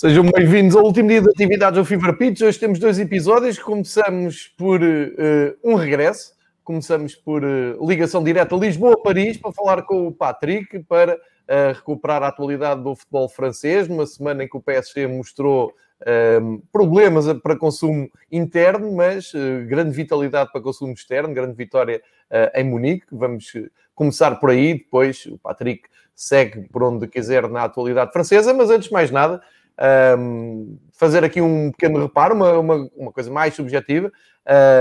Sejam bem-vindos ao último dia de atividades ao Fever Pitch. Hoje temos dois episódios. Começamos por uh, um regresso. Começamos por uh, ligação direta Lisboa-Paris para falar com o Patrick para uh, recuperar a atualidade do futebol francês. Numa semana em que o PSG mostrou problemas para consumo interno, mas grande vitalidade para consumo externo, grande vitória em Munique. Vamos começar por aí. Depois o Patrick segue por onde quiser na atualidade francesa. Mas antes de mais nada um, fazer aqui um pequeno reparo, uma, uma, uma coisa mais subjetiva,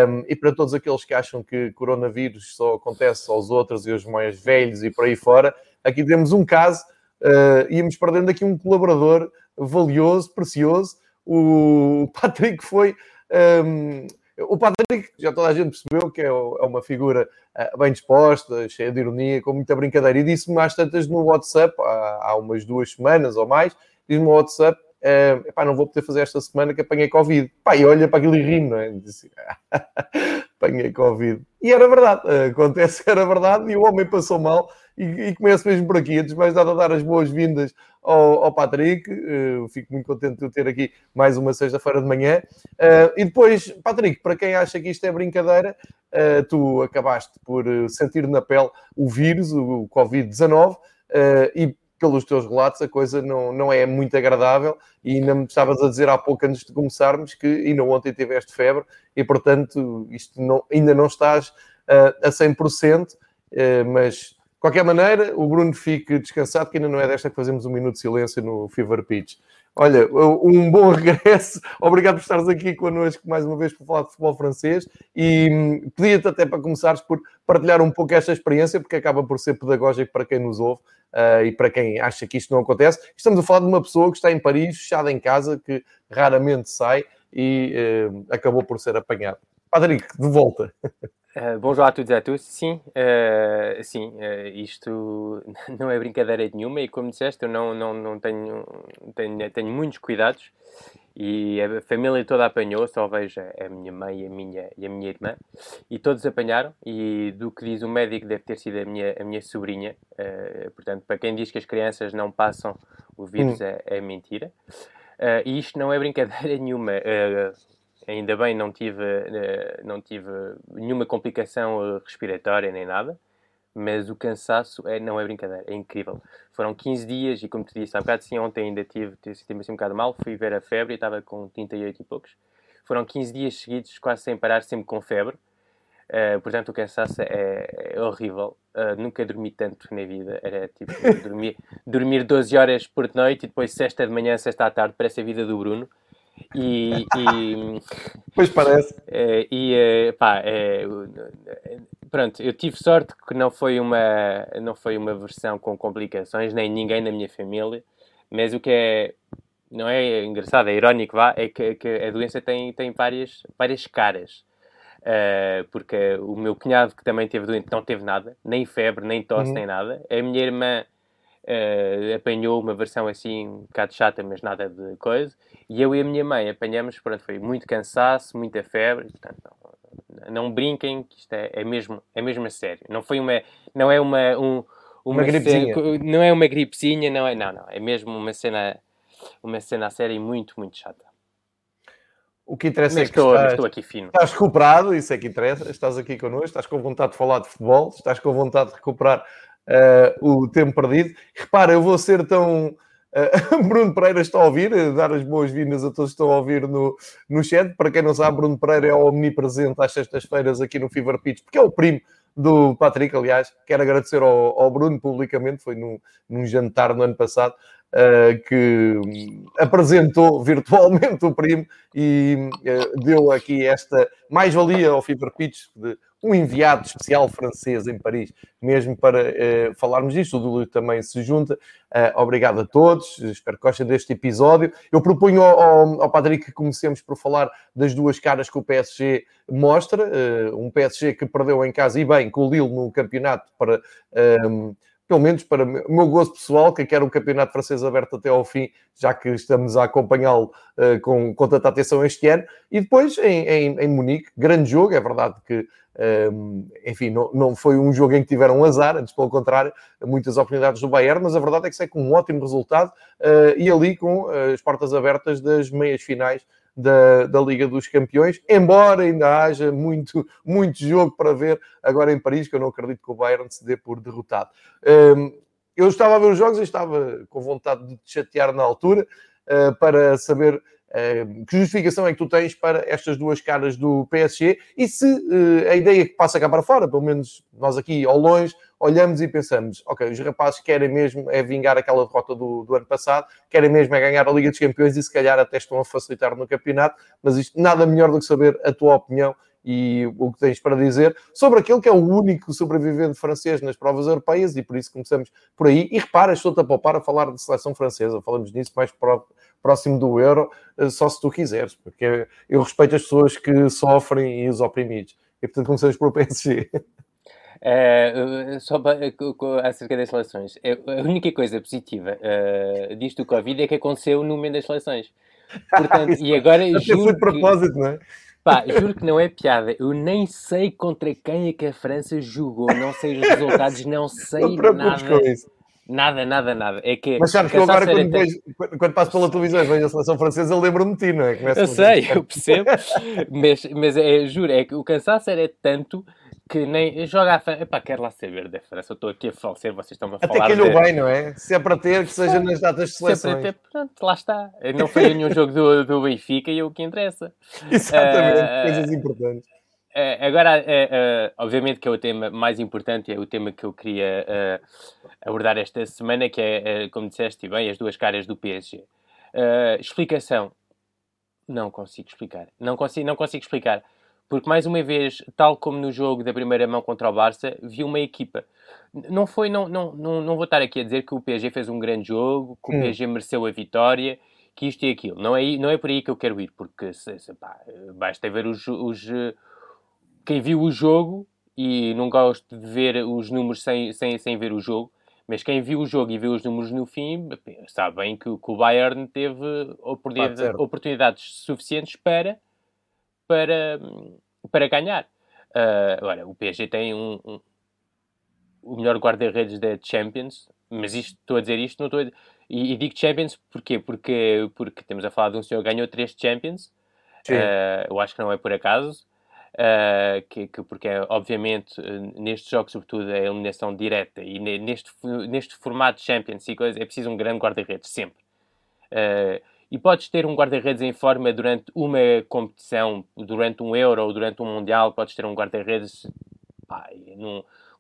um, e para todos aqueles que acham que coronavírus só acontece aos outros e aos mais velhos e por aí fora, aqui temos um caso, uh, íamos perdendo aqui um colaborador valioso, precioso, o Patrick foi. Um, o Patrick, já toda a gente percebeu que é, é uma figura uh, bem disposta, cheia de ironia, com muita brincadeira, e disse-me às tantas no WhatsApp, há umas duas semanas ou mais, diz-me no WhatsApp Uh, epá, não vou poder fazer esta semana que apanhei Covid. Pá, e olha para aquilo e rimo, não é? Disse, apanhei Covid. E era verdade, uh, acontece era verdade, e o homem passou mal, e, e começo mesmo por aqui. Antes mais nada, dar as boas-vindas ao, ao, Patrick. Uh, fico muito contente de o ter aqui mais uma sexta-feira de manhã. Uh, e depois, Patrick, para quem acha que isto é brincadeira, uh, tu acabaste por sentir na pele o vírus, o Covid-19, e pelos teus relatos, a coisa não, não é muito agradável e ainda me estavas a dizer há pouco antes de começarmos que ainda ontem tiveste febre e, portanto, isto não, ainda não estás uh, a 100%, uh, mas de qualquer maneira, o Bruno fique descansado que ainda não é desta que fazemos um minuto de silêncio no Fever Pitch. Olha, um bom regresso. Obrigado por estares aqui connosco mais uma vez para falar de futebol francês e hum, pedia-te até para começares por partilhar um pouco esta experiência, porque acaba por ser pedagógico para quem nos ouve uh, e para quem acha que isto não acontece. Estamos a falar de uma pessoa que está em Paris, fechada em casa, que raramente sai e uh, acabou por ser apanhado. Patrick, de volta. Uh, bonjour a todos e a todos. Sim, uh, sim uh, isto não é brincadeira nenhuma e, como disseste, eu não, não, não tenho, tenho, tenho muitos cuidados e a família toda apanhou, só vejo a minha mãe e a minha, e a minha irmã, e todos apanharam. E do que diz o médico, deve ter sido a minha, a minha sobrinha. portanto, para quem diz que as crianças não passam o vírus, hum. é, é, mentira. e isto não é brincadeira nenhuma ainda bem não tive, eh, não tive nenhuma complicação eh, respiratória nem nada, mas o cansaço é, não é brincadeira, é incrível. Foram 15 dias e, como te disse há bocado, sim, ontem ainda tive, senti-me assim um bocado mal, fui ver a febre e estava com 38 e poucos. Foram 15 dias seguidos, quase sem parar, sempre com febre. Uh, portanto, o cansaço é, é horrível. Uh, nunca dormi tanto na vida. Era tipo dormir, dormir 12 horas por noite e depois sexta de manhã, sexta à tarde. Parece a vida do Bruno. E, e pois parece. É, e é, pá, é, pronto, eu tive sorte que não foi uma não foi uma versão com complicações nem ninguém na minha família, mas o que é não é engraçado, é irónico, vá, é que, que a doença tem, tem várias, várias caras. Uh, porque o meu cunhado, que também teve doente, não teve nada, nem febre, nem tosse, uhum. nem nada. A minha irmã uh, apanhou uma versão assim um bocado chata, mas nada de coisa. E eu e a minha mãe apanhamos, pronto, foi muito cansaço, muita febre, portanto, não, não brinquem, que isto é, é, mesmo, é mesmo a sério. Não foi uma, não é uma, um, uma, uma gripezinha. não é uma gripezinha, não é, não, não, é mesmo uma cena, uma cena a sério e muito, muito chata. O que interessa mas é que estou, estás, estou aqui fino. estás recuperado, isso é que interessa, estás aqui connosco, estás com vontade de falar de futebol, estás com vontade de recuperar o tempo perdido. Repara, eu vou ser tão Uh, Bruno Pereira está a ouvir, uh, dar as boas-vindas a todos que estão a ouvir no, no chat. Para quem não sabe, Bruno Pereira é omnipresente às sextas-feiras aqui no Fever Pitch, porque é o primo do Patrick, aliás. Quero agradecer ao, ao Bruno publicamente, foi num, num jantar no ano passado, uh, que apresentou virtualmente o primo e deu aqui esta mais-valia ao Fever Pitch de um enviado especial francês em Paris, mesmo para uh, falarmos disto. O Dúlio também se junta. Uh, obrigado a todos, espero que gostem deste episódio. Eu proponho ao, ao, ao Patrick que comecemos por falar das duas caras que o PSG mostra. Uh, um PSG que perdeu em casa e bem com o Lille no campeonato para. Um, ehm, pelo menos para o meu gosto pessoal, que quero o campeonato francês aberto até ao fim, já que estamos a acompanhá-lo uh, com, com tanta atenção este ano. E depois em, em, em Munique, grande jogo, é verdade que um, enfim, não, não foi um jogo em que tiveram azar, antes pelo contrário, muitas oportunidades do Bayern, mas a verdade é que sai com um ótimo resultado uh, e ali com as portas abertas das meias finais da, da Liga dos Campeões, embora ainda haja muito, muito jogo para ver agora em Paris, que eu não acredito que o Bayern se dê por derrotado. Um, eu estava a ver os jogos e estava com vontade de te chatear na altura uh, para saber que justificação é que tu tens para estas duas caras do PSG? E se uh, a ideia que passa cá para fora, pelo menos nós aqui ao longe, olhamos e pensamos: ok, os rapazes querem mesmo é vingar aquela derrota do, do ano passado, querem mesmo é ganhar a Liga dos Campeões e se calhar até estão a facilitar no campeonato, mas isto nada melhor do que saber a tua opinião e o que tens para dizer sobre aquele que é o único sobrevivente francês nas provas europeias e por isso começamos por aí. E repara, estou-te a poupar a falar de seleção francesa, falamos nisso mais próximo do euro, eh, só se tu quiseres, porque eu respeito as pessoas que sofrem e os oprimidos. E portanto começamos pelo PSG. É, só acerca das seleções, a única coisa positiva uh, disto do Covid é que aconteceu no momento das seleções. Portanto, e agora juro. Foi de propósito, que... não é? Pá, juro que não é piada. Eu nem sei contra quem é que a França jogou. Não sei os resultados, não sei não nada. Com isso. Nada, nada, nada. É que, Mas sabes que eu agora, quando, vejo, quando passo pela televisão e vejo a seleção francesa, lembro-me de ti, não é? Começo eu sei, eu percebo. mas, mas é, juro, é que o cansaço era tanto que nem joga a França. Epá, quero lá saber da França. Eu estou aqui a falecer, vocês estão a falar. Até que de... bem, não é? Se é para ter, que seja nas datas de seleções. Se é para ter, pronto, lá está. Não foi nenhum jogo do, do Benfica e é o que interessa. Exatamente, uh, coisas importantes. Uh, agora, uh, obviamente que é o tema mais importante, é o tema que eu queria abordar esta semana, que é, como disseste bem, as duas caras do PSG. explicação. Não consigo explicar. Não consigo, não consigo explicar porque, mais uma vez, tal como no jogo da primeira mão contra o Barça, vi uma equipa. Não foi, não, não, não, não vou estar aqui a dizer que o PSG fez um grande jogo, que o hum. PSG mereceu a vitória, que isto e aquilo. Não é, não é por aí que eu quero ir, porque se, se, pá, basta ver os, os, quem viu o jogo, e não gosto de ver os números sem, sem, sem ver o jogo, mas quem viu o jogo e viu os números no fim, sabe bem que, que o Bayern teve oportunidades, oportunidades suficientes para para, para ganhar. Uh, agora, o PSG tem um, um o melhor guarda-redes da Champions, mas isto, estou a dizer isto, não estou a... e, e, digo Champions porquê? Porque, porque temos a falar de um senhor que ganhou três Champions, uh, eu acho que não é por acaso, uh, que, que, porque é, obviamente neste jogo, sobretudo, a eliminação direta e neste, neste formato Champions e coisa, é preciso um grande guarda-redes, sempre. Uh, e podes ter um guarda-redes em forma durante uma competição, durante um Euro ou durante um Mundial, podes ter um guarda-redes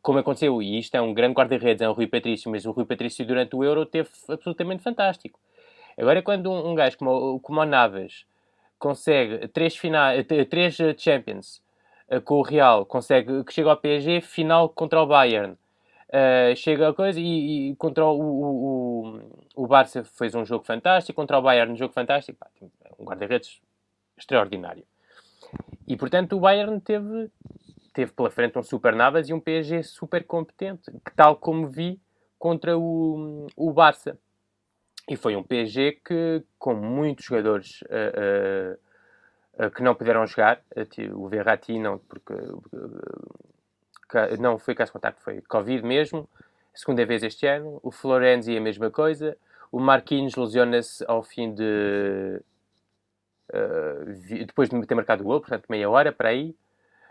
como aconteceu, e isto é um grande guarda-redes, é o Rui Patrício, mas o Rui Patrício durante o Euro teve absolutamente fantástico. Agora, quando um, um gajo como, como o Navas consegue três, finais, três Champions com o Real, consegue que chega ao PSG, final contra o Bayern, Uh, chega a coisa e, e contra o, o, o, Barça fez um jogo fantástico, contra o Bayern um jogo fantástico, um guarda-redes extraordinário. E portanto o Bayern teve, teve pela frente um super Navas e um PSG super competente, que tal como vi contra o, o Barça. E foi um PSG que, com muitos jogadores uh, uh, que não puderam jogar, o Verratti não, porque não foi caso contacto, foi Covid mesmo, segunda vez este ano. O Florenzi a mesma coisa. O Marquinhos lesiona-se ao fim de. Depois de ter marcado o gol, portanto, meia hora para aí.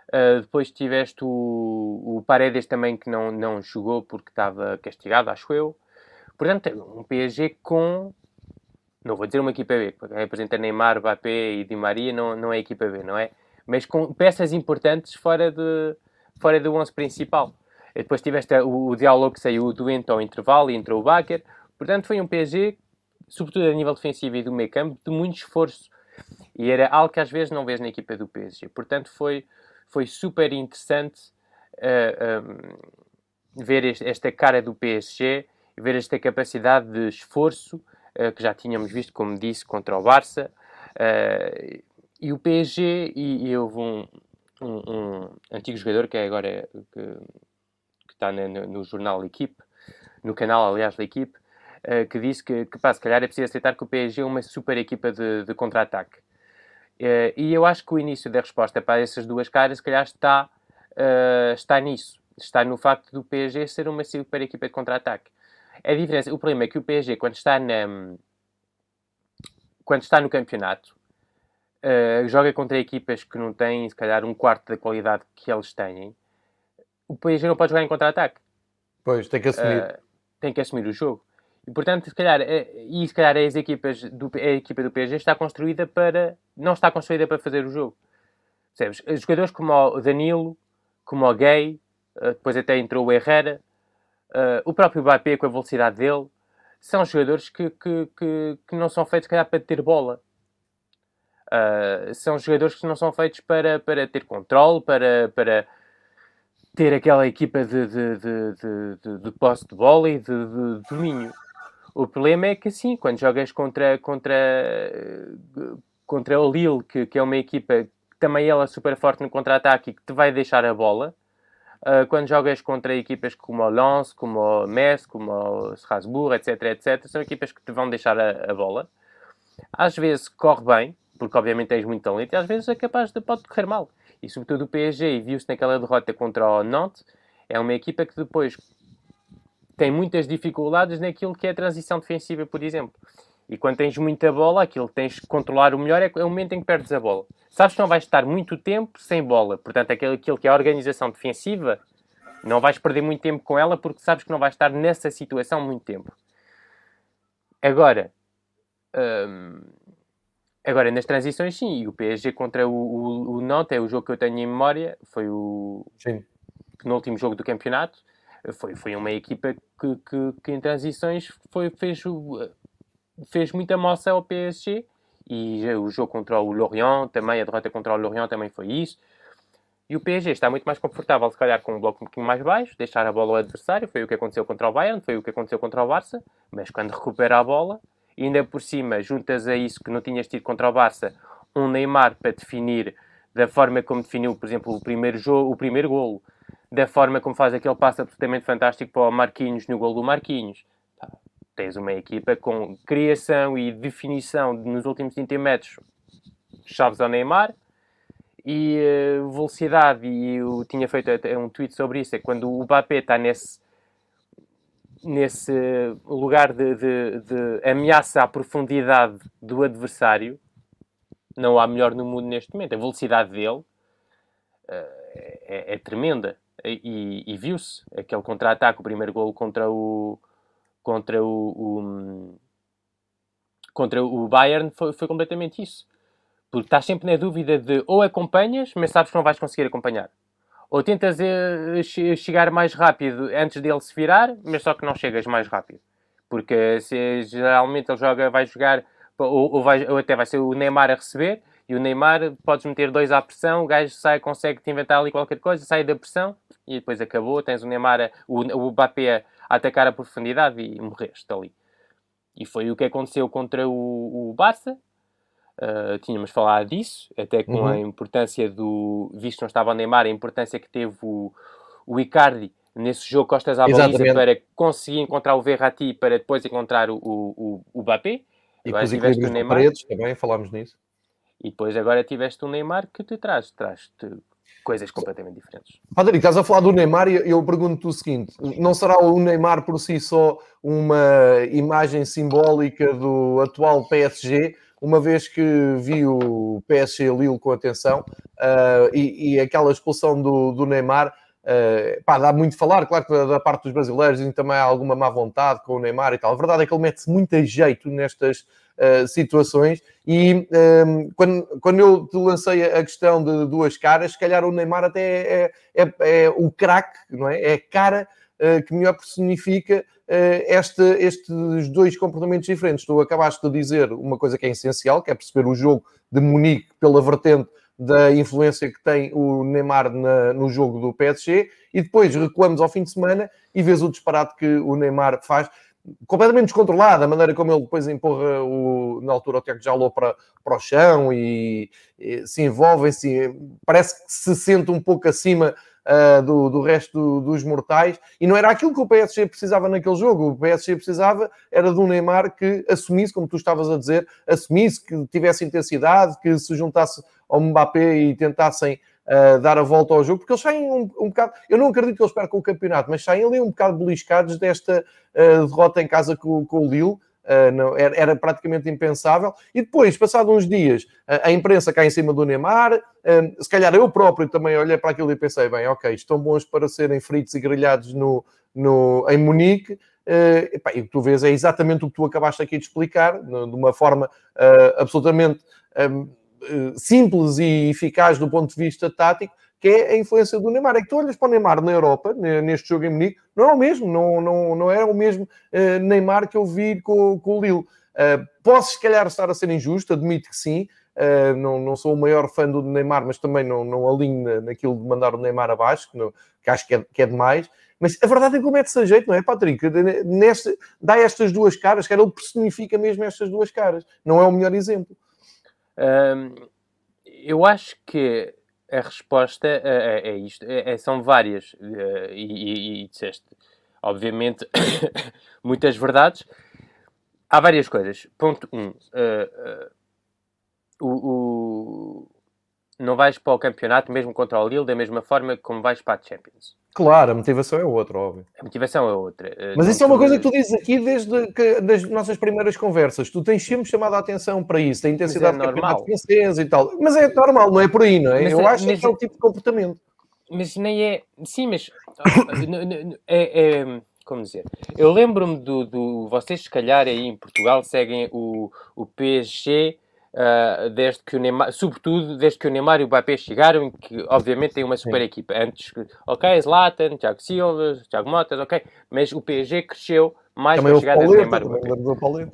Uh, depois tiveste o, o Paredes também que não, não jogou porque estava castigado, acho eu. Portanto, um PSG com. Não vou dizer uma equipa B, porque representa Neymar, Mbappé e Di Maria não, não é equipa B, não é? Mas com peças importantes fora de, fora do 11 principal. E depois tiveste o, o diálogo que saiu do Ento ao intervalo e entrou o Baker. Portanto, foi um PSG, sobretudo a nível defensivo e do meio campo, de muito esforço. E era algo que às vezes não vês na equipa do PSG. Portanto, foi, foi super interessante uh, eh, um, ehm, ver este, esta cara do PSG, ver esta capacidade de esforço que já tínhamos visto, como disse, contra o Barça. Uh, e o PSG, e, e houve um, um, um, antigo jogador que é agora que, que está no, no, jornal Equipe, no canal, aliás, da equipe, uh, que disse que, que pá, se calhar é preciso aceitar que o PSG é uma super equipa de, de contra-ataque. Uh, e eu acho que o início da resposta para essas duas caras, se calhar, está, uh, está nisso. Está no facto do PSG ser uma super equipa de contra-ataque. A diferença, o problema é que o PSG, quando está, na, quando está no campeonato, uh, joga contra equipas que não têm, se calhar, um quarto da qualidade que eles têm. O PSG não pode jogar em contra-ataque. Pois, tem que assumir. Uh, tem que assumir o jogo. E, portanto, se calhar, é, e se calhar as equipas do, a equipa do PSG está construída para... Não está construída para fazer o jogo. Percebes? Jogadores como o Danilo, como o Gay, depois até entrou o Herrera, uh, o próprio Mbappé com a velocidade dele, são jogadores que, que, que, que não são feitos, calhar, para ter bola. Uh, são jogadores que não são feitos para, para ter controle, para, para ter aquela equipa de, de, de, de, de posse de bola e de, de, domínio. O problema é que assim, quando jogas contra, contra, contra o Lille, que, que é uma equipa que também ela é super forte no contra-ataque e que te vai deixar a bola, uh, quando jogas contra equipas como o Lens, como o Metz, como o Strasbourg, etc, etc, são equipas que te vão deixar a, a bola. Às vezes corre bem, porque obviamente tens muito talento, e às vezes é capaz de pode correr mal. E sobretudo o PSG, e viu-se naquela derrota contra o Nantes, é uma equipa que depois tem muitas dificuldades naquilo que é a transição defensiva, por exemplo. E quando tens muita bola, aquilo que tens que controlar o melhor é o momento em que perdes a bola. Sabes que não vais estar muito tempo sem bola. Portanto, aquilo, aquilo que é a organização defensiva, não vais perder muito tempo com ela porque sabes que não vais estar nessa situação muito tempo. Agora, hum, Agora, nas transições, sim, o PSG contra o, o, o Nantes é o jogo que eu tenho em memória, foi o sim. no último jogo do campeonato, foi, foi uma equipa que, que, que em transições foi, fez, fez muita moça ao PSG e o jogo contra o Lorient também, a derrota contra o Lorient também foi isso. E o PSG está muito mais confortável, se calhar, com um bloco um pouquinho mais baixo, deixar a bola ao adversário. Foi o que aconteceu contra o Bayern, foi o que aconteceu contra o Barça. Mas quando recupera a bola, ainda por cima juntas a isso que não tinhas tido contra o Barça um Neymar para definir da forma como definiu, por exemplo, o primeiro jogo, o primeiro golo, da forma como faz aquele passo absolutamente fantástico para o Marquinhos no golo do Marquinhos. Tens uma equipa com criação e definição nos últimos 30 metros, chaves ao Neymar, e uh, velocidade, e eu tinha feito um tweet sobre isso, é quando o Mbappé está nesse nesse lugar de, de, de, ameaça à profundidade do adversário, não há melhor no mundo neste momento. A velocidade dele uh, é, é, tremenda. E, e viu-se aquele contra-ataque, o primeiro gol contra o contra o, o, contra o Bayern foi, foi completamente isso. Porque estás sempre na dúvida de ou acompanhas, mas sabes que não vais conseguir acompanhar ou tentas uh, chegar mais rápido antes dele se virar, mas só que não chegas mais rápido. Porque se, geralmente ele joga, vai jogar, ou, ou, vai, ou até vai ser o Neymar a receber, e o Neymar podes meter dois à pressão, o gajo sai, consegue te inventar ali qualquer coisa, sai da pressão e depois acabou. Tens o Neymar, o, o Mbappé atacar a profundidade e morreste ali. E foi o que aconteceu contra o, o Barça. Uh, tínhamos falado disso, até com uhum. a importância do. Visto que não estava o Neymar, a importância que teve o, o Icardi nesse jogo costas à baliza para conseguir encontrar o Verratti para depois encontrar o, o, o Mbappé. E agora tiveste o Neymar. Paredes, também falámos nisso. E depois agora tiveste o Neymar que te traz, traz-te coisas completamente diferentes. Rodrigo, estás a falar do Neymar e eu pergunto o seguinte: não será o Neymar por si só uma imagem simbólica do atual PSG? uma vez que vi o PSG Lille com atenção uh, e, e, aquela expulsão do, do Neymar, uh, pá, dá muito falar, claro que da, parte dos brasileiros e também há alguma má vontade com o Neymar e tal. A verdade é que ele mete-se muito a jeito nestas uh, situações e um, quando, quando eu te lancei a questão de duas caras, se calhar o Neymar até é, é, é o craque, não é? É a cara que melhor personifica eh, este, estes dois comportamentos diferentes. Tu acabaste de dizer uma coisa que é essencial, que é perceber o jogo de Munique pela vertente da influência que tem o Neymar na, no jogo do PSG, e depois recuamos ao fim de semana e vês o disparate que o Neymar faz, completamente descontrolado, a maneira como ele depois empurra o, na altura o Tiago Jalou para, para o chão e, e se envolve, se, parece que se sente um pouco acima uh, do, do resto dos mortais, e não era aquilo que o PSG precisava naquele jogo. O PSG precisava era de um Neymar que assumisse, como tu estavas a dizer, assumisse, que tivesse intensidade, que se juntasse ao Mbappé e tentassem dar a volta ao jogo, porque eles saem um, um bocado. Eu não acredito que eles percam o campeonato, mas saem ali um bocado beliscados desta uh, derrota em casa com, com o Lille. Uh, não, era, era, praticamente impensável. E depois, passados uns dias, a, a imprensa cai em cima do Neymar. Uh, se calhar eu próprio também olhei para aquilo e pensei: bem, ok, estão bons para serem fritos e grelhados no, no, em Munique. Uh, epá, e o que tu vês é exatamente o que tu acabaste aqui de explicar, de uma forma absolutamente um, simples e eficaz do ponto de vista tático, que é a influência do Neymar. É que tu olhas para o Neymar na Europa, neste jogo em Munique, não é o mesmo, não, não, não era o mesmo uh, Neymar que eu vi com, com o Lille. Uh, posso, se calhar, estar a ser injusto, admito que sim. Não, não sou o maior fã do Neymar, mas também não, não alinho naquilo de mandar o Neymar abaixo, que, não, que acho que é, que é demais. Mas a verdade é que ele mete-se a jeito, não é, Patrick? Neste, dá estas duas caras, que ele personifica mesmo estas duas caras. Não é o melhor exemplo. Um, eu acho que a resposta é, é isto. É, são várias. Eh, e, e, e disseste, obviamente, muitas verdades. Há várias coisas. Ponto 1. Um, uh, uh, o, não vais para o campeonato mesmo contra o Lille da mesma forma como vais para a Champions. Claro, a motivação é outra, óbvio. A motivação é outra. Mas não isso é uma coisa que tu dizes aqui desde que, das nossas primeiras conversas. Tu tens sempre chamado a atenção para isso, a intensidade é do campeonato francês e tal. Mas é normal, não é por aí, não é? Mas, Eu é, acho mas, que é o tipo de comportamento. Mas nem é... Sim, mas... é, é, como dizer? Eu lembro-me do, do... Vocês, se calhar, aí em Portugal, seguem o, o PSG Uh, desde que o Neymar, sobretudo desde que o Neymar e o Mbappé chegaram, que obviamente tem uma super Sim. equipa. Antes, ok, Zlatan, Thiago Silva, Thiago Motas, ok, mas o PSG cresceu mais também com a chegada do Neymar e Mbappé.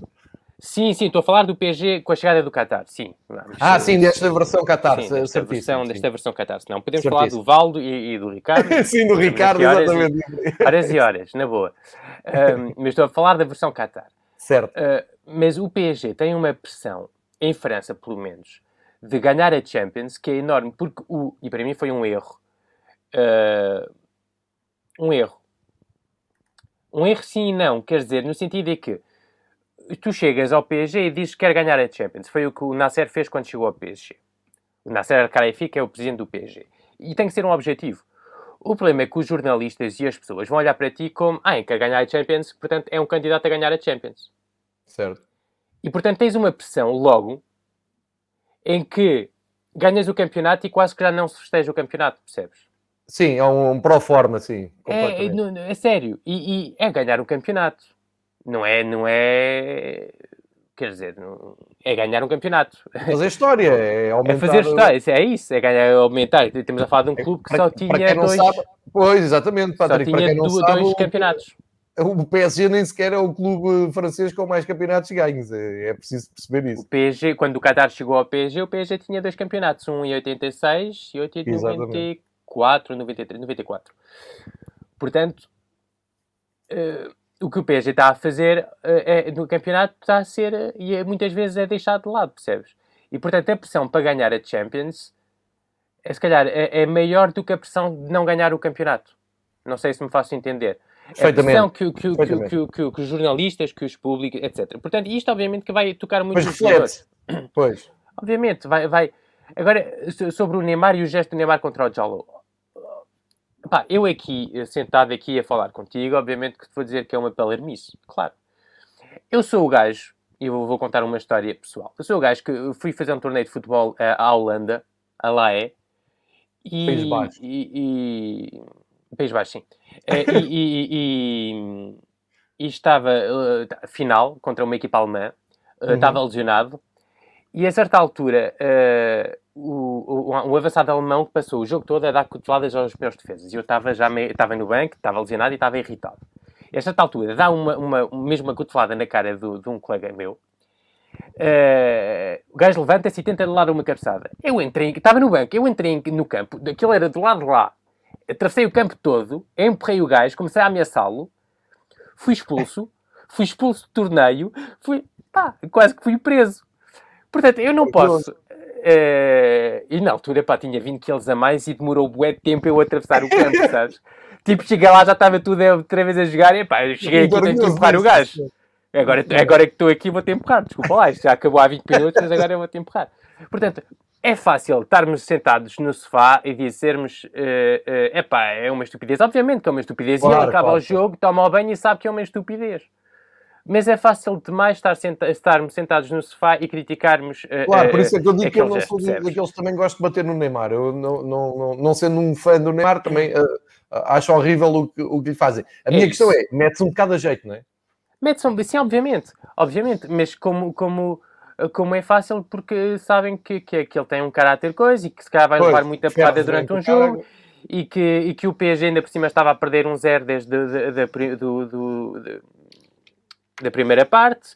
Sim, sim, estou a falar do PSG com a chegada do Qatar, sim. ah, sim, desta versão Qatar. Sim, desta, versão, desta versão Qatar. Não, podemos certíssimo. falar do Valdo e, e do Ricardo. sim, do Ricardo, exatamente. E, horas e horas, na boa. Um, mas estou a falar da versão Qatar. Certo. Uh, mas o PSG tem uma pressão em França pelo menos, de ganhar a Champions, que é enorme, porque o. E para mim foi um erro. Uh, um erro. Um erro sim e não, quer dizer, no sentido de que tu chegas ao PSG e dizes que quer ganhar a Champions. Foi o que o Nasser fez quando chegou ao PSG. O Nasser Al-Khelaifi, que é o presidente do PSG. E tem que ser um objetivo. O problema é que os jornalistas e as pessoas vão olhar para ti como, ah, quer ganhar a Champions, portanto é um candidato a ganhar a Champions. Certo. E portanto tens uma pressão logo em que ganhas o campeonato e quase que já não se festeja o campeonato, percebes? Sim, é um, um pro forma, sim. É, é, é, sério. E, e, é ganhar o campeonato. Não é, não é. Quer dizer, não, é ganhar um campeonato. Fazer história, é aumentar. É fazer história, é isso, é ganhar, é aumentar. Estamos a falar de um clube que só tinha dois. Sabe, pois, exatamente, Patrick, só tinha dois, sabe, dois campeonatos o PSG nem sequer é o clube francês com mais campeonatos ganhos. É, é preciso perceber isso. O PSG, quando o Qatar chegou ao PSG, o PSG tinha dois campeonatos, um em 86 e outro em 94, 93, 94. Portanto, uh, o que o PSG está a fazer uh, é, no campeonato está a ser, uh, e é, muitas vezes é deixado de lado, percebes? E portanto, a pressão para ganhar a Champions é, se calhar, é, é maior do que a pressão de não ganhar o campeonato. Não sei se me faço entender a pressão que, que, que, que, que, os jornalistas, que os públicos, etc. Portanto, isto obviamente que vai tocar muito nos jogadores. Pois. Obviamente, vai, vai. Agora, sobre o Neymar e o gesto do Neymar contra o Jallo. Pá, eu aqui, sentado aqui a falar contigo, obviamente que te vou dizer que é uma palermice, claro. Eu sou o gajo, e vou, vou contar uma história pessoal. Eu sou o gajo que fui fazer um torneio de futebol à Holanda, a Laé, e, e, e, País Baixo, sim. Uh, e, e, e, e, estava uh, final contra uma equipa alemã, uh, uhum. estava lesionado, e a certa altura o, o, o, avançado alemão passou o jogo todo a dar coteladas aos meus defesas. E eu estava já meio, estava no banco, estava lesionado e estava irritado. E a certa altura dá uma, uma, mesmo uma cotelada na cara do, de um colega meu. Uh, o gajo levanta-se e tenta de lado uma cabeçada. Eu entrei, estava no banco, eu entrei no campo, aquilo era do lado de lá tracei o campo todo, empurrei o gajo, comecei a ameaçá-lo, fui expulso, fui expulso do torneio, fui, pá, quase que fui preso. Portanto, eu não posso, Uh, e na altura, pá, tinha 20 quilos a mais e demorou bué de tempo eu atravessar o campo, sabes? tipo, cheguei lá, já estava tudo outra vez a jogar e pá, eu cheguei aqui e tenho que empurrar o gajo. Agora, agora que estou aqui vou-te empurrar, desculpa lá, isto já acabou há 20 minutos, mas agora eu vou-te empurrar. Portanto, é fácil estarmos sentados no sofá e dizermos uh, uh, epá, é uma estupidez. Obviamente que é uma estupidez. Claro, e ele acaba claro. o jogo, toma o banho e sabe que é uma estupidez. Mas é fácil demais estar senta estarmos sentados no sofá e criticarmos. Uh, claro, por isso é que eu digo que eu não sou daqueles que também gosto de bater no Neymar. Eu não, não, não, não sendo um fã do Neymar, também acho horrível o que, o que lhe fazem. A minha é questão é: mete-se um de cada jeito, não é? Mete-se um, sim, obviamente, obviamente, mas como. como como é fácil porque sabem que, que, que ele tem um caráter coisa e que se calhar vai pois, levar muita porrada durante um jogo e que, e que o PSG ainda por cima estava a perder um zero desde de, de, de, do, do, da primeira parte,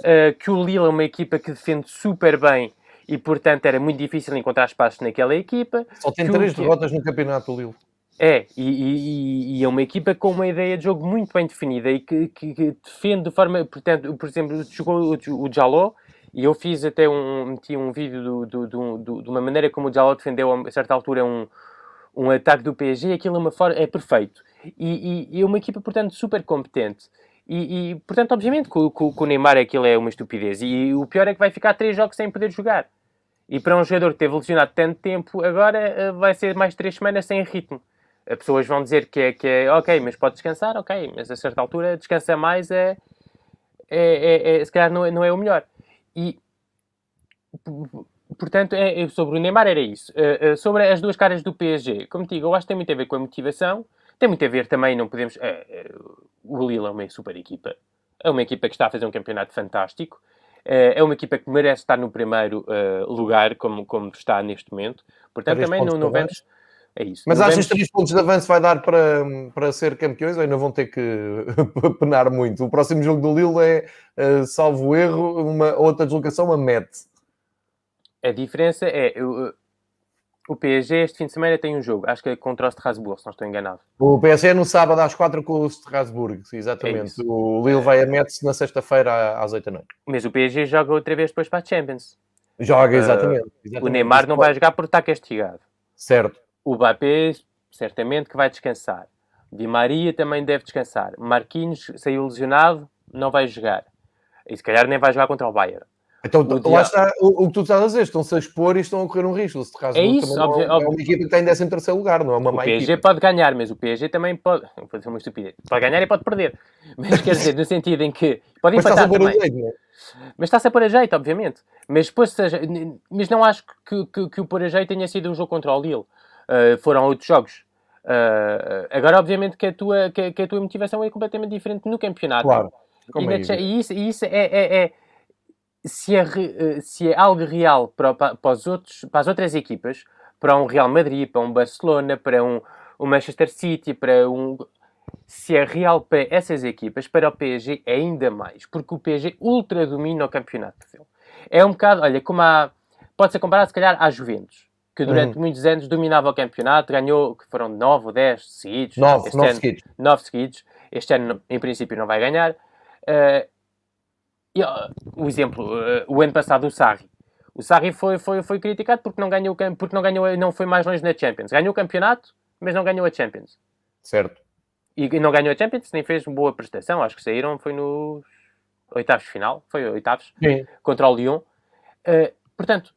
uh, que o Lille é uma equipa que defende super bem e, portanto, era muito difícil encontrar espaços naquela equipa. Só tem três o... derrotas no campeonato, o Lille. É, e, e, e, é uma equipa com uma ideia de jogo muito bem definida e que, que, que defende de forma, portanto, por exemplo, jogou o, o Jaló e eu fiz até um, meti um vídeo do, do, do, do, de uma maneira como o Jaló defendeu a certa altura um, um ataque do PSG, aquilo é, uma forma, é perfeito. E, e, e é uma equipa, portanto, super competente. E, e, portanto, obviamente, com, com, com, o Neymar aquilo é uma estupidez. E o pior é que vai ficar três jogos sem poder jogar. E para um jogador que teve lesionado tanto tempo, agora eh, vai ser mais três semanas sem ritmo. As pessoas vão dizer que é, que é ok, mas pode descansar, ok, mas a certa altura descansa mais é, é, é, é se calhar não é, não é o melhor. E portanto, é, é, sobre o Neymar era isso. Uh, uh, sobre as duas caras do PSG, como te digo, eu acho que tem muito a ver com a motivação tem muito a ver também, não podemos. É, o Lille é uma super equipa. É uma equipa que está a fazer um campeonato fantástico. É, uma equipa que merece estar no primeiro uh, lugar, como, como está neste momento. Portanto, também não, não vemos. É isso. Mas achas que três pontos de avanço vai dar para, para ser campeões ou ainda vão ter que penar muito? O próximo jogo do Lille é, uh, salvo erro, uma outra deslocação a Met. A diferença é. Eu, o PSG este fim de semana tem um jogo, acho que é contra o Strasbourg, se não estou enganado. O PSG é no sábado às 4 com o Strasbourg, exatamente. É o Lille vai a Metz na sexta-feira às 8 da noite. Mas o PSG joga outra vez depois para a Champions. Joga, exatamente. Uh, exatamente. O Neymar não vai jogar porque está castigado. Certo. O Mbappé, certamente que vai descansar. Di Maria também deve descansar. Marquinhos saiu lesionado, não vai jogar. E se calhar nem vai jogar contra o Bayern. Então, o lá está o, o, que tu estás a dizer, estão-se a expor e estão a correr um risco. Se caso é isso, óbvio, é, uma equipa que tem 13 terceiro lugar, não é uma má O PSG equipa. pode ganhar, mas o PSG também pode. Vou fazer uma estupidez. Pode ganhar e pode perder. Mas quer dizer, no sentido em que. Pode mas empatar também. Jeito, não é? Mas está-se a pôr a jeito, obviamente. Mas, depois, seja, mas não acho que, que, que o pôr a jeito tenha sido um jogo contra o Lille. Uh, foram outros jogos. Uh, agora, obviamente, que a, tua, que, que, a tua motivação é completamente diferente no campeonato. Claro. E, é e, isso, e isso é, é, é se é, eh, se é algo real para, para, os outros, para as outras equipas, para um Real Madrid, para um Barcelona, para um, um Manchester City, para um. Se é real para essas equipas, para o PSG é ainda mais, porque o PSG ultra domina o campeonato. É um bocado, olha, como há. Pode ser comparado, se calhar, à Juventus, que durante uhum. muitos anos dominava o campeonato, ganhou, que foram 9 ou 10 seguidos. 9, 9 seguidos. 9 seguidos. Este ano, em princípio, não vai ganhar. Uh, o exemplo, uh, o ano passado o Sarri. O Sarri foi, foi, foi criticado porque não ganhou, porque não ganhou, não foi mais longe na Champions. Ganhou o campeonato, mas não ganhou a Champions. Certo. E não ganhou a Champions, nem fez uma boa prestação. Acho que saíram, foi nos oitavos final, foi oitavos, Sim. contra o Lyon. Uh, portanto,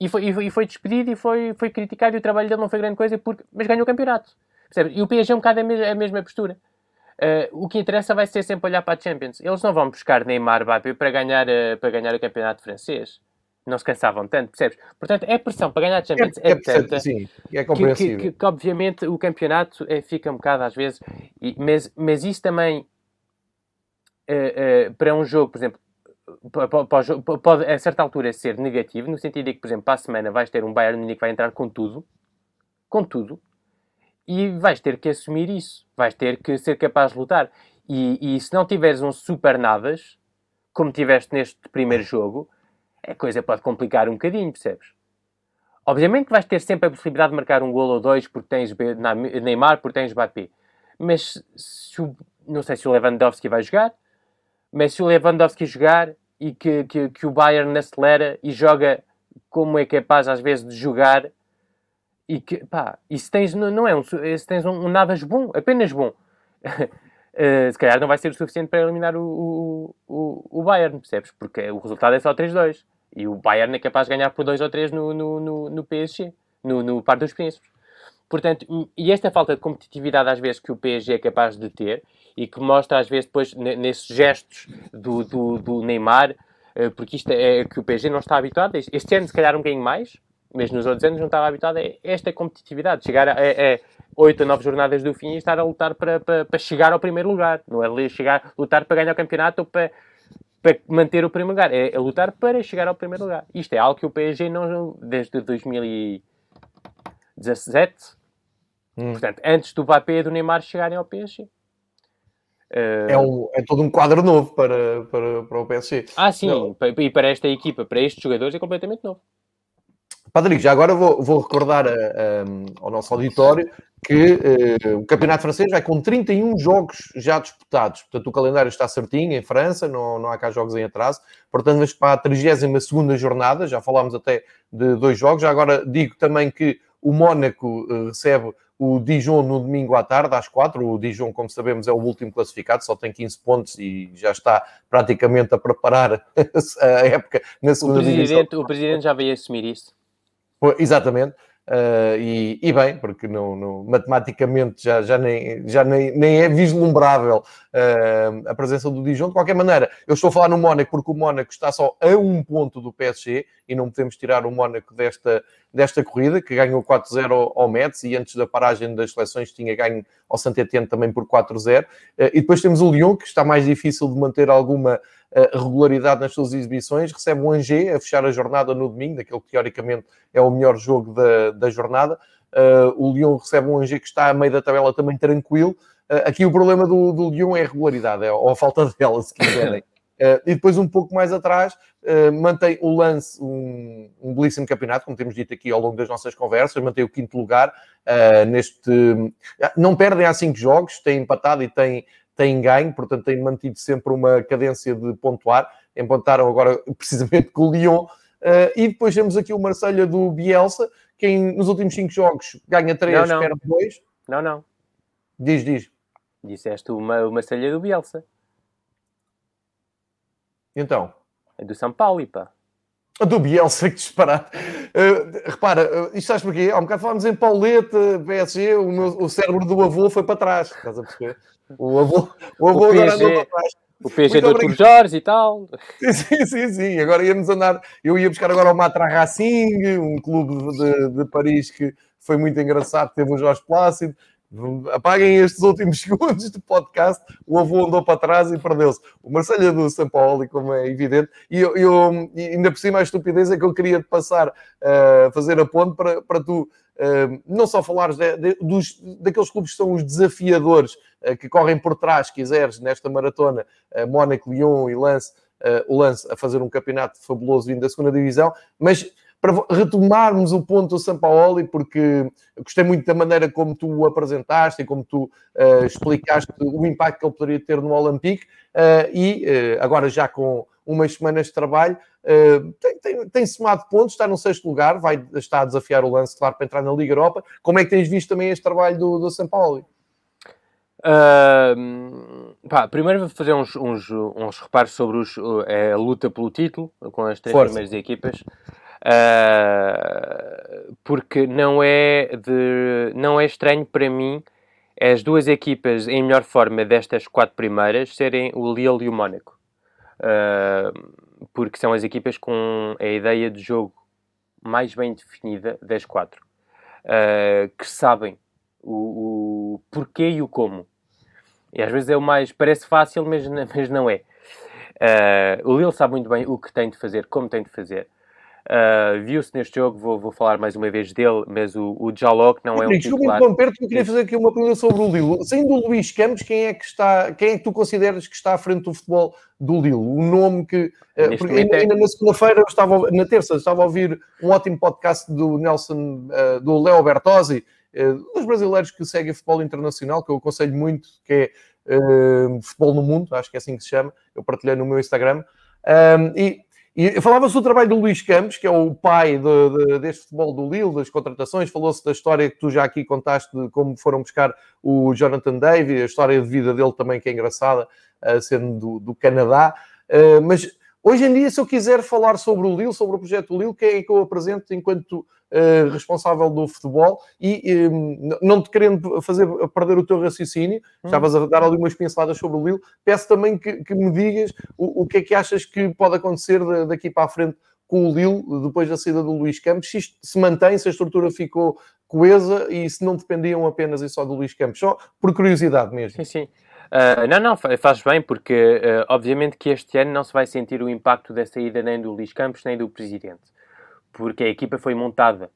e foi, e foi despedido e foi, foi criticado e o trabalho dele não foi grande coisa, porque, mas ganhou o campeonato. Percebe? E o PSG é um bocado a a mesma postura. Uh, o que interessa vai ser sempre olhar para a Champions. Eles não vão buscar Neymar Mbappé para ganhar, uh, para ganhar o campeonato francês. Não se cansavam tanto, percebes? Portanto, é pressão para ganhar a Champions é, é, é tanta sim, é compreensível. Que, que, que, obviamente o campeonato é, fica um bocado às vezes, e, mas, mas isso também uh, para um jogo, por exemplo, pode, pode a certa altura ser negativo, no sentido de que, por exemplo, para a semana vais ter um Bayern Munique que vai entrar com tudo, com tudo, e vais ter que assumir isso. Vais ter que ser capaz de lutar. E, e se não tiveres um super nadas, como tiveste neste primeiro jogo, a coisa pode complicar um bocadinho, percebes? Obviamente que vais ter sempre a possibilidade de marcar um gol ou dois porque tens Neymar, porque tens Mbappé. Mas o, não sei se o Lewandowski vai jogar, mas se o Lewandowski jogar e que, que, que o Bayern acelera e joga como é capaz às vezes de jogar e que, pá, e se tens, não é um, se tens um, um Navas bom, apenas bom, uh, se calhar não vai ser o suficiente para eliminar o, o, o, Bayern, percebes? Porque o resultado é só 3-2 e o Bayern é capaz de ganhar por 2 ou 3 no, no, no, no PSG, no, no Par dos Príncipes. Portanto, e esta falta de competitividade às vezes que o PSG é capaz de ter e que mostra às vezes depois nesses gestos do, do, do Neymar, uh, porque isto é que o PSG não está habituado, este ano se calhar um bocadinho mais, mas nos outros anos não estava habituado a esta competitividade, chegar a, a, a 8 a 9 jornadas do fim e estar a lutar para, para, para chegar ao primeiro lugar, não é chegar, lutar para ganhar o campeonato ou para, para manter o primeiro lugar, é, é, lutar para chegar ao primeiro lugar. Isto é algo que o PSG não, desde 2017, hum. portanto, antes do Mbappé e do Neymar chegarem ao PSG. Uh... É, um, é todo um quadro novo para, para, para o PSG. Ah, sim, não. e para esta equipa, para estes jogadores, é completamente novo. Padrinho, já agora vou, vou recordar a, a, ao nosso auditório que uh, o Campeonato Francês vai com 31 jogos já disputados. Portanto, o calendário está certinho em França, não, não há cá jogos em atraso. Portanto, vamos para a 32 jornada, já falámos até de dois jogos. Já agora digo também que o Mónaco uh, recebe o Dijon no domingo à tarde, às 4. O Dijon, como sabemos, é o último classificado, só tem 15 pontos e já está praticamente a preparar a época na segunda o presidente, divisão. O presidente já veio assumir isso. Exatamente. Uh, e, e, bem, porque não, não, matematicamente já, já, nem, já nem, nem é vislumbrável uh, a presença do Dijon. De qualquer maneira, eu estou a falar no Mónaco porque o Mónaco está só a um ponto do PSG e não podemos tirar o Mónaco desta, desta corrida, que ganhou 4-0 ao, Metz e antes da paragem das seleções tinha ganho ao Saint-Etienne também por 4-0. Uh, e depois temos o Lyon, que está mais difícil de manter alguma regularidade nas suas exibições, recebe o Angers a fechar a jornada no domingo, daquele que teoricamente é o melhor jogo da, da jornada. Uh, o Lyon recebe um Angers que está a meio da tabela também tranquilo. Uh, aqui o problema do, do Lyon é a regularidade, é, ou a falta dela, se quiserem. Uh, e depois, um pouco mais atrás, uh, mantém o lance, um, um belíssimo campeonato, como temos dito aqui ao longo das nossas conversas, mantém o quinto lugar uh, neste. Não perdem há cinco jogos, tem empatado e tem, tem ganho, portanto, tem mantido sempre uma cadência de pontuar. Empataram agora precisamente com o Lyon. e depois temos aqui o Marselha do Bielsa, que nos últimos cinco jogos ganha três, perde dois. Não, não. Diz, diz. Disseste uma, uma selha do Bielsa. Então? É do São Paulo, pá. Do Bielsa, que disparado. Uh, repara, uh, isto sabes porquê? Há um bocado falámos em Pauleta, PSG, o, meu, o cérebro do avô foi para trás. Estás a perceber? O avô, o avô o agora andou para trás. O PG do Artur Jorge e tal. Sim, sim, sim, sim. Agora íamos andar. Eu ia buscar agora o Matra Racing, um clube de, de Paris que foi muito engraçado, teve o Jorge Plácido. Apaguem estes últimos segundos do podcast. O avô andou para trás e perdeu-se. O Marcelo é do São Paulo, como é evidente, e eu, eu, ainda por cima a estupidez é que eu queria te passar a uh, fazer a ponte para, para tu uh, não só falares de, de, dos, daqueles clubes que são os desafiadores uh, que correm por trás, quiseres, nesta maratona, uh, Mónaco, Lyon e Lance, o Lance a fazer um campeonato fabuloso vindo da segunda divisão, mas para retomarmos o ponto do São Paulo, porque gostei muito da maneira como tu o apresentaste e como tu uh, explicaste o impacto que ele poderia ter no Olympique, uh, e uh, agora já com umas semanas de trabalho, tem, tem, tem somado pontos, está no sexto lugar, vai estar a desafiar o lance, claro, para entrar na Liga Europa. Como é que tens visto também este trabalho do, do São Paulo? Uh, pá, primeiro vou fazer uns, uns, uns reparos sobre os, a luta pelo título com as três Força. primeiras equipas. Uh, porque não é, de, não é estranho para mim as duas equipas em melhor forma destas quatro primeiras serem o Lille e o Mónaco. Uh, porque são as equipas com a ideia de jogo mais bem definida das quatro. Uh, que sabem o, o, porquê e o como. E às vezes é o mais... Parece fácil, mas, mas não é. o Lille sabe muito bem o que tem de fazer, como tem de fazer. Uh, Viu-se neste jogo, vou, vou falar mais uma vez dele, mas o, o Jalok não é um titular. Desculpa perto, eu queria fazer aqui uma pergunta sobre o Lille. Sendo o Luís Campos, quem é que está, quem é que tu consideras que está à frente do futebol do Lille? O nome que... Uh, porque ainda, é... na segunda-feira, estava, na terça, estava a ouvir um ótimo podcast do Nelson, uh, do Leo Bertozzi, uh, dos brasileiros que seguem futebol internacional, que eu aconselho muito, que é Futebol no Mundo, acho que é assim que se chama, eu partilhei no meu Instagram, um, e E falava-se do trabalho do Luís Campos, que é o pai de, de, deste futebol do Lille, das contratações. Falou-se da história que tu já aqui contaste de como foram buscar o Jonathan Davy, a história de vida dele também, que é engraçada, uh, sendo do, do Canadá. Uh, mas hoje em dia, se eu quiser falar sobre o Lille, sobre o projeto Lille, quem é que eu apresento enquanto uh, responsável do futebol? E um, não te querendo fazer perder o teu raciocínio, hum. estavas a dar ali umas pinceladas sobre o Lille, peço também que, que me digas o, o, que é que achas que pode acontecer daqui para a frente com o Lille, depois da saída do Luís Campos, se isto se mantém, se a estrutura ficou coesa e se não dependiam apenas e só do Luís Campos, só por curiosidade mesmo. Sim, sim. Uh, não, não, faz bem, porque uh, obviamente que este ano não se vai sentir o impacto da saída nem do Luís Campos nem do Presidente, porque a equipa foi montada.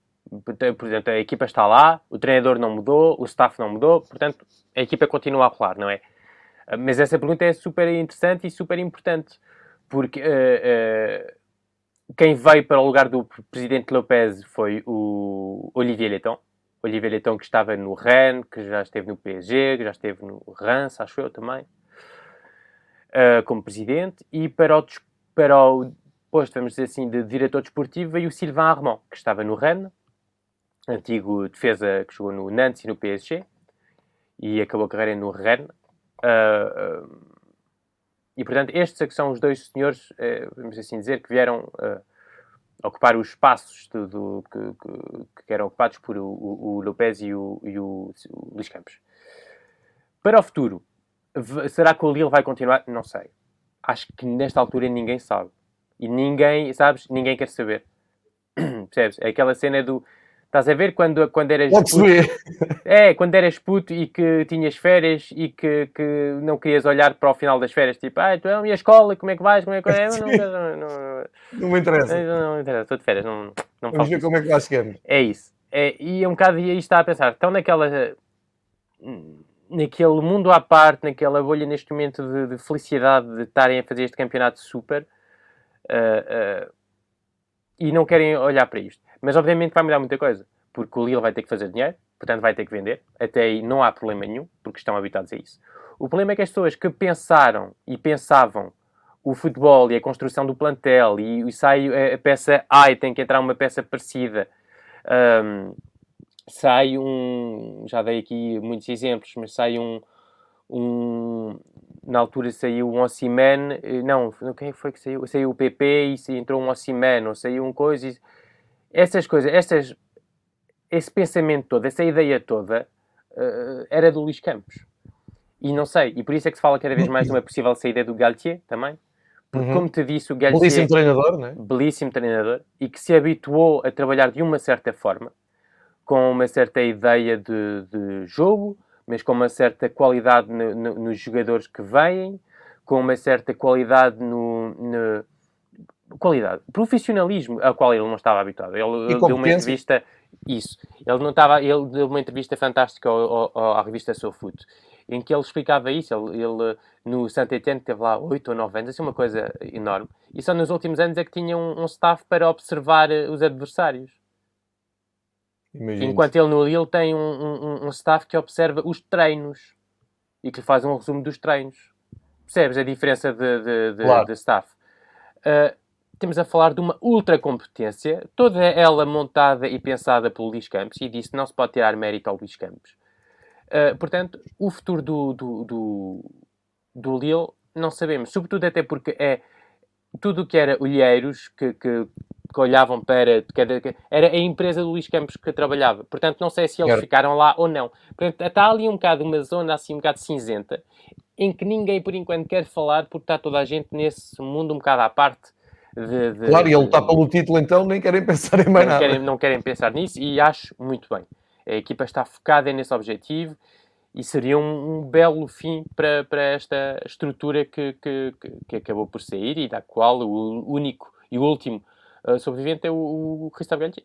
Portanto, a equipa está lá, o treinador não mudou, o staff não mudou, portanto, a equipa continua a rolar, não é? Uh, mas essa pergunta é super interessante e super importante, porque quem veio para o lugar do Presidente Lopes foi o Olivier Letton, Olivier Leitão, que estava no Rennes, que já esteve no PSG, que já esteve no Reims, acho eu também, uh, como presidente, e para o, para o posto, vamos dizer assim, de diretor desportivo veio o Sylvain Armand, que estava no Rennes, antigo defesa que jogou no Nantes e no PSG, e acabou a carreira no Rennes. Uh, uh, e, portanto, estes é que são os dois senhores, vamos assim dizer, que vieram ocupar os espaços do, do que, que, eram ocupados por o, o, e o, e o, o Luís Campos. Para o futuro, será que o Lille vai continuar? Não sei. Acho que nesta altura ninguém sabe. E ninguém, sabes, ninguém quer saber. Percebes? É aquela cena do Estás a ver quando, quando eras puto, É, quando eras puto e que tinhas férias e que, que não querias olhar para o final das férias, tipo, ah, tu é a minha escola, como é que vais, como é que é? Não, não, não, não me interessa. Não, não me interessa, estou de férias, não, não Vamos ver como é que lá chegamos. É isso. É, e é um bocado aí está a pensar, estão naquela naquele mundo à parte, naquela bolha neste momento de, de felicidade de estarem a fazer este campeonato super uh, uh, e não querem olhar para isto. Mas obviamente vai mudar muita coisa, porque o Lille vai ter que fazer dinheiro, portanto vai ter que vender. Até aí não há problema nenhum, porque estão habituados a isso. O problema é que as pessoas que pensaram e pensavam o futebol e a construção do plantel e, sai a peça A e tem que entrar uma peça parecida. Um, sai um. Já dei aqui muitos exemplos, mas sai um. um na altura saiu um Ossiman, eh, não, quem foi que saiu? Saiu o PP e entrou um Ossiman, ou saiu um coisa. E, essas coisas, estas, esse pensamento todo, essa ideia toda, uh, era do Luís Campos. E não sei, e por isso é que se fala cada vez mais de uma possível saída do Galtier também. Porque, uhum. como te disse, o Galtier. Belíssimo treinador, não é? Belíssimo treinador e que se habituou a trabalhar de uma certa forma, com uma certa ideia de, de jogo, mas com uma certa qualidade no, no, nos jogadores que vêm, com uma certa qualidade no, no qualidade, profissionalismo ao qual ele não estava habituado. Ele, deu uma entrevista, isso, ele não estava, ele deu uma entrevista fantástica ao, ao, à revista SoFoot, em que ele explicava isso. Ele, ele no Saint Etienne teve lá 8 ou 9 anos, assim uma coisa enorme. E só nos últimos anos é que tinha um, um staff para observar eh, os adversários. Imagine Enquanto ele no Lille tem um, um, um staff que observa os treinos e que faz um resumo dos treinos. Percebes a diferença de, de, de, claro. de staff? Uh, temos a falar de uma ultra competência, toda ela montada e pensada pelo Luís Campos, e disse não se pode tirar mérito ao Luís Campos. Uh, portanto, o futuro do, do, do, do Lille não sabemos, sobretudo até porque é tudo o que era olheiros que, que, que olhavam para que era a empresa do Luís Campos que trabalhava. Portanto, não sei se eles ficaram lá ou não. Portanto, está ali um bocado uma zona assim um bocado cinzenta em que ninguém por enquanto quer falar porque está toda a gente nesse mundo um bocado à parte de, de, claro, e ele está pelo título, então nem querem pensar em mais não nada. Querem, não querem pensar nisso e acho muito bem. A equipa está focada nesse objetivo e seria um, um belo fim para, para esta estrutura que, que, que, acabou por sair e da qual o único e o último uh, sobrevivente é o, o Galtier.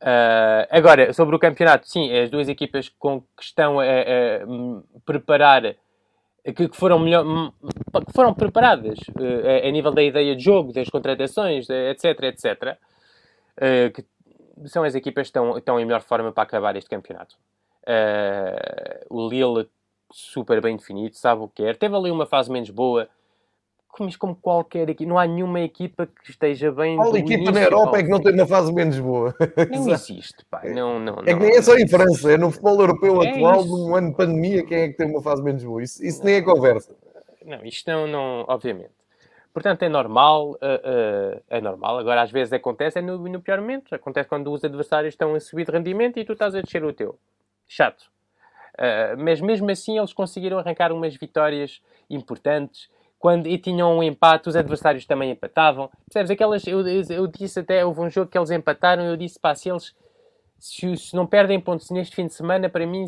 Uh, agora, sobre o campeonato, sim, as duas equipas com que estão a, a preparar que, foram melhor, que foram preparadas uh, a, nível da ideia de jogo, das contratações, etc, etc, uh, que são as equipas que estão, estão em melhor forma para acabar este campeonato. Uh, o Lille super bem definido, sabe o que quer. Teve ali uma fase menos boa, como, como qualquer equipa, não há nenhuma equipa que esteja bem. Qual equipa na Europa é que não tem uma fase menos boa? Não existe, pá. Não, não, é que nem é só em França, é no futebol europeu é atual, isso. num ano de pandemia, quem é que tem uma fase menos boa? Isso, isso nem é conversa. Não, isto não, não obviamente. Portanto, é normal, uh, uh, é normal. Agora, às vezes acontece, é no, no, pior momento. Acontece quando os adversários estão a subir de rendimento e tu estás a descer o teu. Chato. Uh, mas mesmo assim, eles conseguiram arrancar umas vitórias importantes quando e tinham um empate, os adversários também empatavam. Percebes? Aquelas, eu, eu disse até, houve um jogo que eles empataram, eu disse, pá, se eles se, se, não perdem pontos neste fim de semana, para mim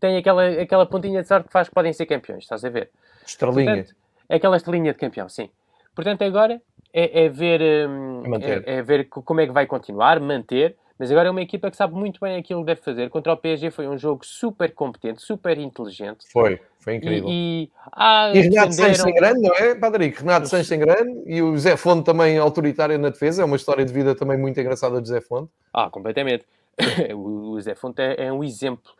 tem aquela, aquela pontinha de sorte que faz que podem ser campeões, estás a ver? Estrelinha. Portanto, é aquela estrelinha de campeão, sim. Portanto, agora é, é ver, hum, é, é, ver como é que vai continuar, manter, mas agora é uma equipa que sabe muito bem aquilo que deve fazer. Contra o PSG foi um jogo super competente, super inteligente. Foi, foi incrível. E, e, ah, e Renato defenderam... Sanches sem grande, não é, Padrico? Renato Sanches sem grande e o Zé Fonte também autoritário na defesa. É uma história de vida também muito engraçada de Zé Fonte. Ah, completamente. o Zé Fonte é, é um exemplo.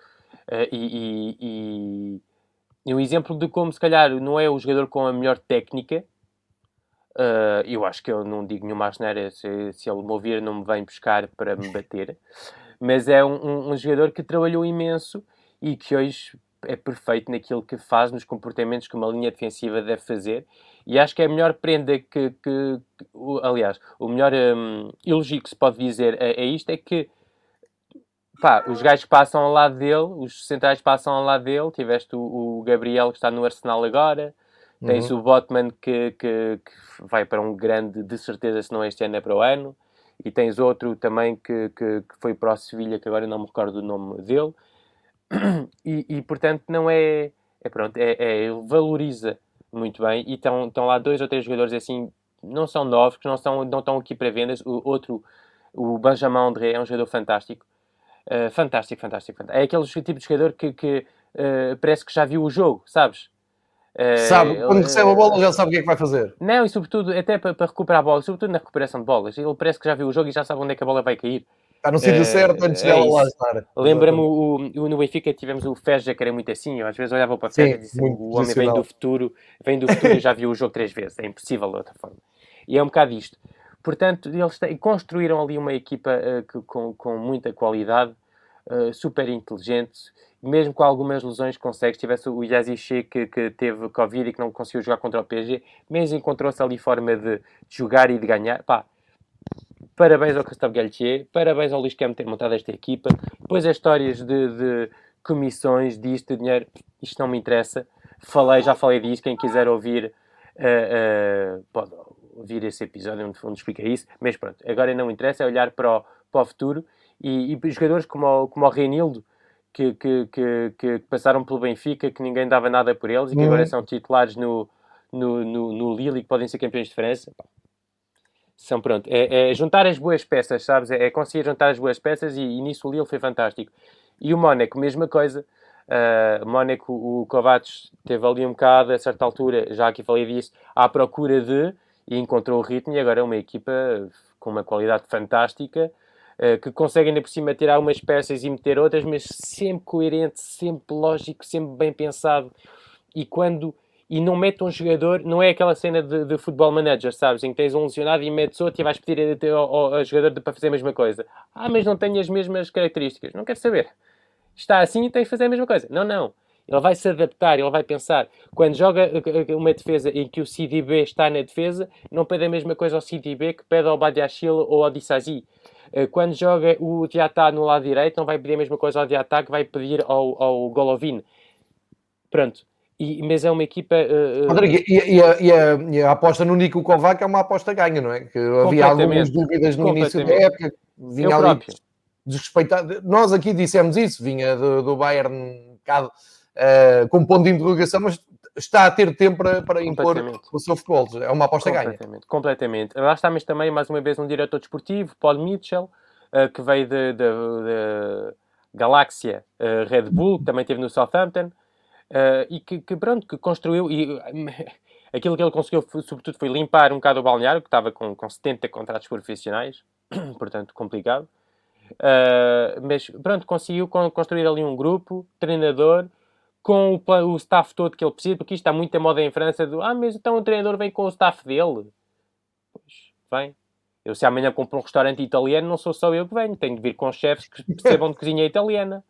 Uh, e, e, e, um exemplo de como, se calhar, não é o jogador com a melhor técnica. Uh, eu acho que eu não digo nenhuma asneira. Se, se ele me ouvir, não me vem buscar para me bater. Mas é um, um, um jogador que trabalhou imenso e que hoje é perfeito naquilo que faz, nos comportamentos que uma linha defensiva deve fazer. E acho que é a melhor prenda que. que, que aliás, o melhor um, elogio que se pode dizer a, a isto é que pá, os gajos passam ao lado dele, os centrais passam ao lado dele. Tiveste o, o Gabriel que está no Arsenal agora, tens uhum. o Botman que, que, que, vai para um grande, de certeza, se não este ano é para o ano, e tens outro também que, que, que foi para o Sevilha, que agora não me recordo o nome dele. E, e portanto, não é. É pronto, é, é valoriza muito bem. E estão, estão lá dois ou três jogadores assim, não são novos, que não, são, não estão aqui para vendas. O outro, o Benjamin André, é um jogador fantástico Uh, fantástico, fantástico, fantástico. É aquele tipo de jogador que, que uh, parece que já viu o jogo, sabes? Uh, sabe, quando recebe a bola já sabe o que é que vai fazer. Não, e sobretudo, até para, para, recuperar a bola, sobretudo na recuperação de bolas. Ele parece que já viu o jogo e já sabe onde é que a bola vai cair. Está no sítio certo antes dela é lá estar. Lembra-me o, o, no Benfica tivemos o Feja que era muito assim. Eu às vezes olhava para o Feja e dizia o homem vem do futuro, vem do futuro e já viu o jogo três vezes. É impossível de outra forma. E é um bocado isto. Portanto, eles construíram ali uma equipa uh, que, com, com muita qualidade uh, super inteligente, mesmo com algumas lesões consegue. Se tivesse o Yaziche que, que teve Covid e que não conseguiu jogar contra o PSG, mas encontrou-se ali forma de, de, jogar e de ganhar. Pá, parabéns ao Gustavo Galtier, parabéns ao Luís Campos ter montado esta equipa. Depois as histórias de, de comissões, disto, de dinheiro, isto não me interessa. Falei, já falei disso, quem quiser ouvir uh, uh, pode ouvir esse episódio onde, onde explica isso, mas pronto, agora não interessa, é olhar para o, para o futuro e, e jogadores como o, como o Reinildo, que, que, que, que, passaram pelo Benfica, que ninguém dava nada por eles e que uhum. agora são titulares no, no, no, no Lille e que podem ser campeões de França. São pronto, é, é juntar as boas peças, sabes? É, é, conseguir juntar as boas peças e, e nisso o Lille foi fantástico. E o Mónaco, mesma coisa. Uh, Mónaco, o Kovacs teve ali um bocado, a certa altura, já aqui falei disso, à procura de, e encontrou o ritmo, e agora é uma equipa com uma qualidade fantástica, eh, que consegue ainda por cima tirar umas peças e meter outras, mas sempre coerente, sempre lógico, sempre bem pensado. E quando e não mete um jogador, não é aquela cena de, de futebol manager, sabes? Em que tens um lesionado e metes outro e vais pedir ao, ao, ao jogador para fazer a mesma coisa. Ah, mas não tem as mesmas características. Não quero saber. Está assim e tens de fazer a mesma coisa. Não, não. Ele vai se adaptar, ele vai pensar. Quando joga uma defesa em que o CDB está na defesa, não pede a mesma coisa ao CDB que pede ao Badiachil ou ao Dissazi. Eh, quando joga o Diatá no lado direito, não vai pedir a mesma coisa ao Diatá que vai pedir ao, ao Golovin. Pronto. E, mas é uma equipa. Uh, Rodrigo, e, e, a, e, a, e, a, aposta no Nico Kovac é uma aposta ganha, não é? Que havia algumas dúvidas no início da época, vinha Eu ali próprio. desrespeitado. Nós aqui dissemos isso, vinha do, do Bayern um bocado uh, com ponto de interrogação, mas está a ter tempo para, para impor o seu futebol. É uma aposta completamente, ganha. Completamente. Lá está, mas também, mais uma vez, um diretor desportivo, Paul Mitchell, uh, que veio de, de, de Galáxia uh, Red Bull, que também esteve no Southampton, uh, e que, que, pronto, que construiu... E, aquilo que ele conseguiu, sobretudo, foi limpar um bocado o balneário, que estava com, com 70 contratos profissionais, portanto, complicado. Uh, mas pronto, conseguiu construir ali um grupo, treinador, com o, o staff todo que ele precisa, porque isto está muito a moda em França do ah, mas então o treinador vem com o staff dele. Pois, vem. Eu se amanhã compro um restaurante italiano, não sou só eu que venho, tenho de vir com chefes que percebam de cozinha italiana.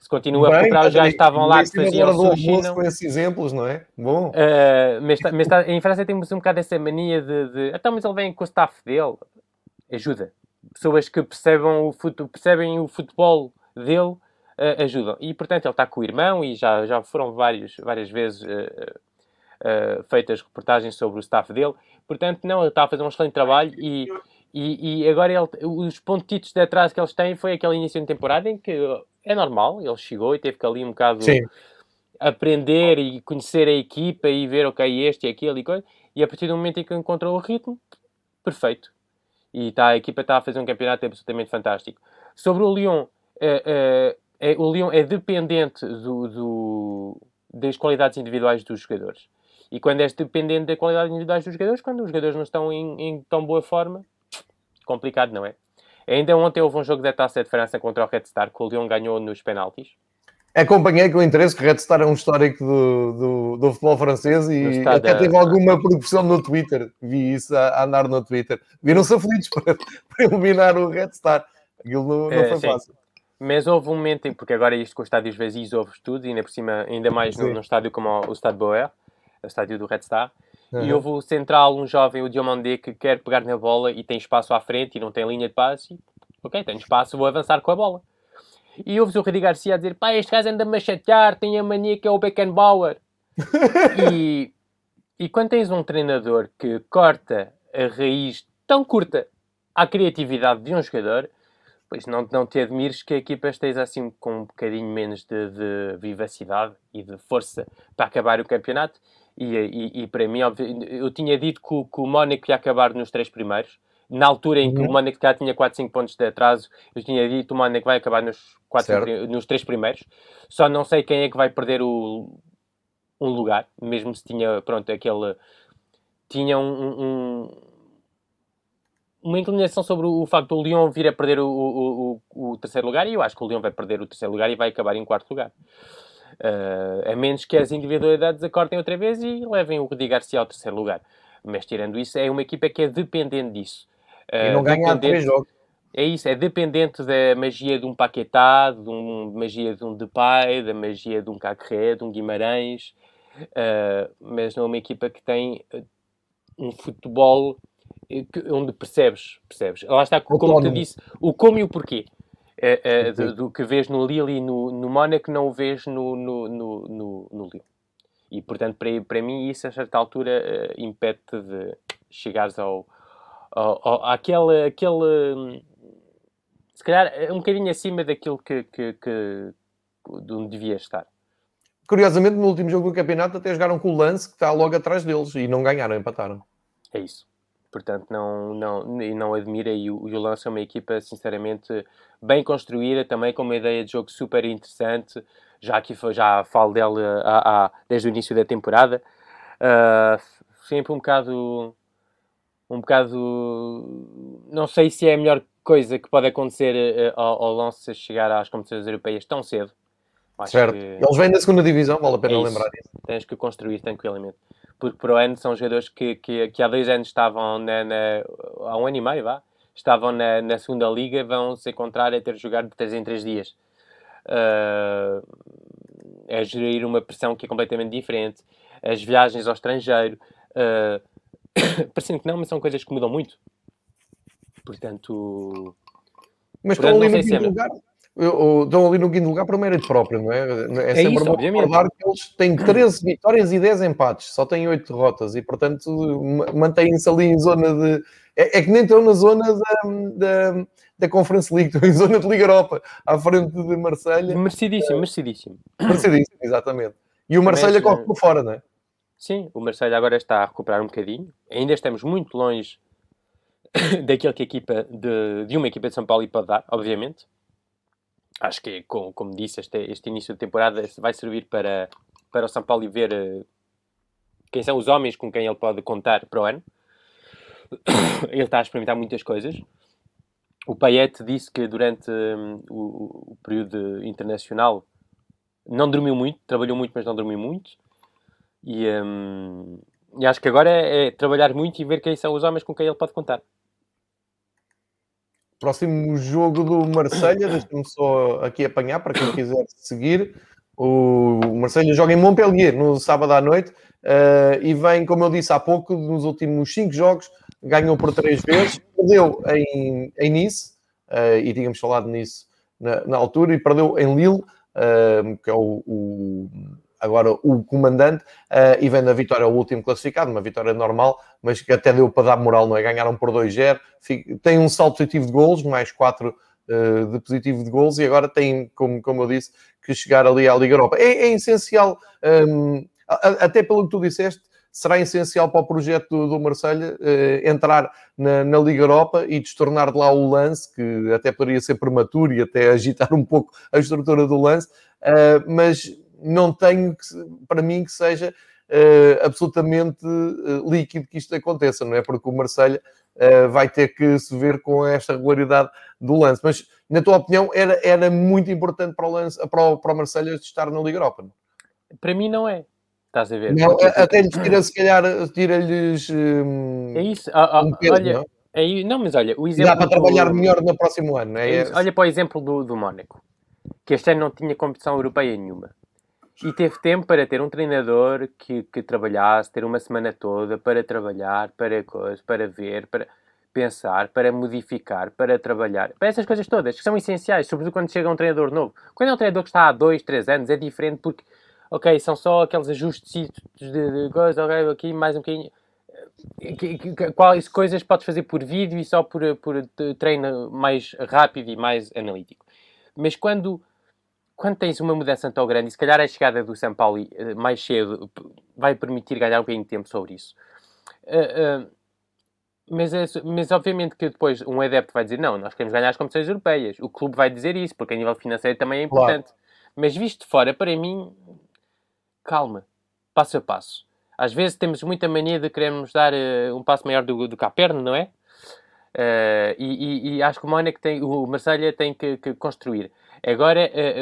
Se continua Bem, a comprar, já estavam lá que faziam sushi. Não... com esses exemplos, não é? Bom. Uh, mas, tá, mas tá, em França temos um bocado essa mania de, de então, mas ele vem com o staff dele. Ajuda. Pessoas que percebam o, fute, percebem o futebol dele uh, ajudam. E, portanto, ele está com o irmão e já, já foram vários, várias vezes uh, feitas reportagens sobre o staff dele. Portanto, não, ele está a fazer um excelente trabalho e e, e, agora ele, os pontitos de atraso que eles têm foi aquele início de temporada em que é normal, ele chegou e teve que ali um bocado Sim. aprender e conhecer a equipa e ver, ok, este e aquele e coisa. E a partir do momento em que encontrou o ritmo, perfeito. E tá, a equipa está a fazer um campeonato absolutamente fantástico. Sobre o Lyon, é, é, o Lyon é dependente do, do, das qualidades individuais dos jogadores. E quando és dependente da qualidade individuais dos jogadores, quando os jogadores não estão em, em tão boa forma, complicado, não é? Ainda ontem houve um jogo da Taça de França contra o Red Star que o Lyon ganhou nos penaltis. Acompanhei com interesse que o Red Star é um histórico do, do, do futebol francês e até teve alguma produção no Twitter. Vi isso a, a andar no Twitter. Viram-se aflitos para, para, eliminar o Red Star. Aquilo não, não é, foi sim. fácil. Mas houve um momento em porque agora isto com os estádios vazios houve tudo, e ainda por cima, ainda mais num, estádio como o, o Stade Boer, o estádio do Red Star, Uhum. E houve o central, um jovem, o Diomandé, que quer pegar na bola e tem espaço à frente e não tem linha de passe. E, ok, tenho espaço, vou avançar com a bola. E ouves o Rudi Garcia a dizer: pá, este gajo anda-me a chatear, tem a mania que é o Beckenbauer. e, e quando tens um treinador que corta a raiz tão curta à criatividade de um jogador, pois não, não te admires que a equipa esteja assim com um bocadinho menos de, de vivacidade e de força para acabar o campeonato. E, e, e para mim, eu tinha dito que o, que o Mónaco ia acabar nos três primeiros. Na altura em que uhum. o Mónaco já tinha 4, 5 pontos de atraso, eu tinha dito que o Mónaco vai acabar nos, 4, nos três primeiros. Só não sei quem é que vai perder o, um lugar, mesmo se tinha, pronto, aquele... Tinha um, um uma inclinação sobre o facto do Lyon vir a perder o, o, o, terceiro lugar e eu acho que o Lyon vai perder o terceiro lugar e vai acabar em quarto lugar. Uh, a menos que as individualidades acordem outra vez e levem o Rudi Garcia ao terceiro lugar. Mas tirando isso, é uma equipa que é dependente disso. Uh, e não ganha três jogos. É isso, é dependente da magia de um Paquetá, de um magia de um Depay, da magia de um Cacré, de um Guimarães, uh, mas não é uma equipa que tem um futebol onde percebes, percebes. Lá está, como te disse, o como e o porquê é, é, do, do, que vês no Lille e no, no Mónaco não o vês no, no, no, no, no Lille. E, portanto, para, para mim, isso a certa altura uh, impede-te de chegares ao, ao, ao, àquele, aquele, se calhar, um bocadinho acima daquilo que, que, que de onde devias estar. Curiosamente, no último jogo do campeonato, até jogaram com o Lance, que está logo atrás deles, e não ganharam, empataram. É isso. Portanto, não, não, e não admira. E o, o Lance é uma equipa, sinceramente, bem construída, também com uma ideia de jogo super interessante. Já que já falo dele há, há, desde o início da temporada. Uh, sempre um bocado. Um bocado. Não sei se é a melhor coisa que pode acontecer uh, ao, ao Lance chegar às competições europeias tão cedo. Acho certo. Que... Eles vêm da segunda divisão, vale a pena é lembrar isso. Tens que construir tranquilamente porque para o ano são jogadores que, que, que há dois anos estavam na, na, há um ano e meio, vá, estavam na, na segunda liga, vão se encontrar a ter jogado de 3 em 3 dias. Uh, é gerir uma pressão que é completamente diferente. As viagens ao estrangeiro, uh, parecendo que não, mas são coisas que mudam muito. Portanto, mas estão ali no lugar estão ali no quinto lugar por mérito próprio, não é? É, é sempre isso, bom recordar que eles têm 13 vitórias e 10 empates, só têm 8 derrotas e, portanto, mantêm-se ali em zona de. É, é, que nem estão na zona da, da, da Conference League, estão em zona de Liga Europa, à frente de Marselha. Merecidíssimo, merecidíssimo. Merecidíssimo, exatamente. E o Marselha corre por fora, não é? Sim, o Marselha agora está a recuperar um bocadinho. Ainda estamos muito longe daquilo que a equipa de, de uma equipa de São Paulo pode dar, obviamente acho que, como, como disse, este, este início de temporada vai servir para, para o São Paulo ver uh, quem são os homens com quem ele pode contar para o ano. ele está a experimentar muitas coisas. O Payet disse que durante um, o, o, período internacional não dormiu muito, trabalhou muito, mas não dormiu muito. E, um, e acho que agora é, é, trabalhar muito e ver quem são os homens com quem ele pode contar. Próximo jogo do Marselha, deixa-me só aqui apanhar para quem quiser seguir. O Marselha joga em Montpellier no sábado à noite uh, e vem, como eu disse há pouco, nos últimos cinco jogos, ganhou por três vezes, perdeu em, em Nice, uh, e tínhamos falado nisso na, na, altura, e perdeu em Lille, uh, que é o, o agora o comandante, uh, e vem da vitória ao último classificado, uma vitória normal, mas que até deu para dar moral, não é? Ganharam por 2-0, tem um salto positivo de golos, mais 4 uh, de positivo de golos, e agora tem, como, como eu disse, que chegar ali à Liga Europa. É, é essencial, um, ehm, até pelo que tu disseste, será essencial para o projeto do, do Marselha uh, entrar na, na, Liga Europa e destornar de lá o lance, que até poderia ser prematuro e até agitar um pouco a estrutura do lance, uh, mas não tenho que, para mim que seja uh, absolutamente uh, líquido que isto aconteça, não é? Porque o Marselha uh, vai ter que se ver com esta regularidade do lance. Mas, na tua opinião, era, era muito importante para o, lance, para o, para o Marselha estar na Liga Europa? Não? Para mim não é. Estás a ver? Não, até lhes tira, se calhar, tira-lhes um, é isso. Ah, ah, um peso, olha, não? É, não, mas olha, o exemplo... Dá para trabalhar do... melhor no próximo ano, não é? é olha para o exemplo do, do Mónaco, que este ano não tinha competição europeia nenhuma. E teve tempo para ter um treinador que, que trabalhasse, ter uma semana toda para trabalhar, para coisas, para ver, para pensar, para modificar, para trabalhar. Para essas coisas todas, que são essenciais, sobretudo quando chega um treinador novo. Quando é um treinador que está há dois, três anos, é diferente porque, ok, são só aqueles ajustes de, de coisa, ok, aqui mais um bocadinho. Quais coisas podes fazer por vídeo e só por, por treino mais rápido e mais analítico. Mas quando quando tens uma mudança tão grande, e se calhar a chegada do São Paulo eh, mais cedo vai permitir ganhar um bocadinho de tempo sobre isso. Uh, uh, mas, é, mas obviamente que depois um adepto vai dizer não, nós queremos ganhar as competições europeias. O clube vai dizer isso, porque a nível financeiro também é importante. Claro. Mas visto de fora, para mim, calma, passo a passo. Às vezes temos muita mania de queremos dar uh, um passo maior do, do que a perna, não é? e, e, e, acho que o Mónaco tem, o Marselha tem que, que construir. Agora é,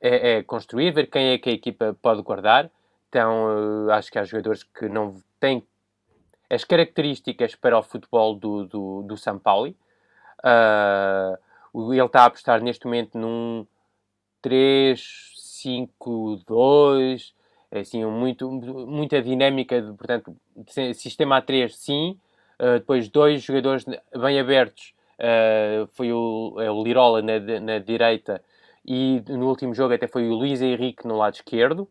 é, é, construir, ver quem é que a equipa pode guardar. Então, acho que há jogadores que não têm as características para o futebol do, do, do São Paulo. Uh, ele está a apostar neste momento num 3-5-2, assim, muito, muita dinâmica, de, portanto, sistema A3 sim, uh, depois dois jogadores bem abertos foi o, é o Lirola na, na, direita e no último jogo até foi o Luís Henrique no lado esquerdo.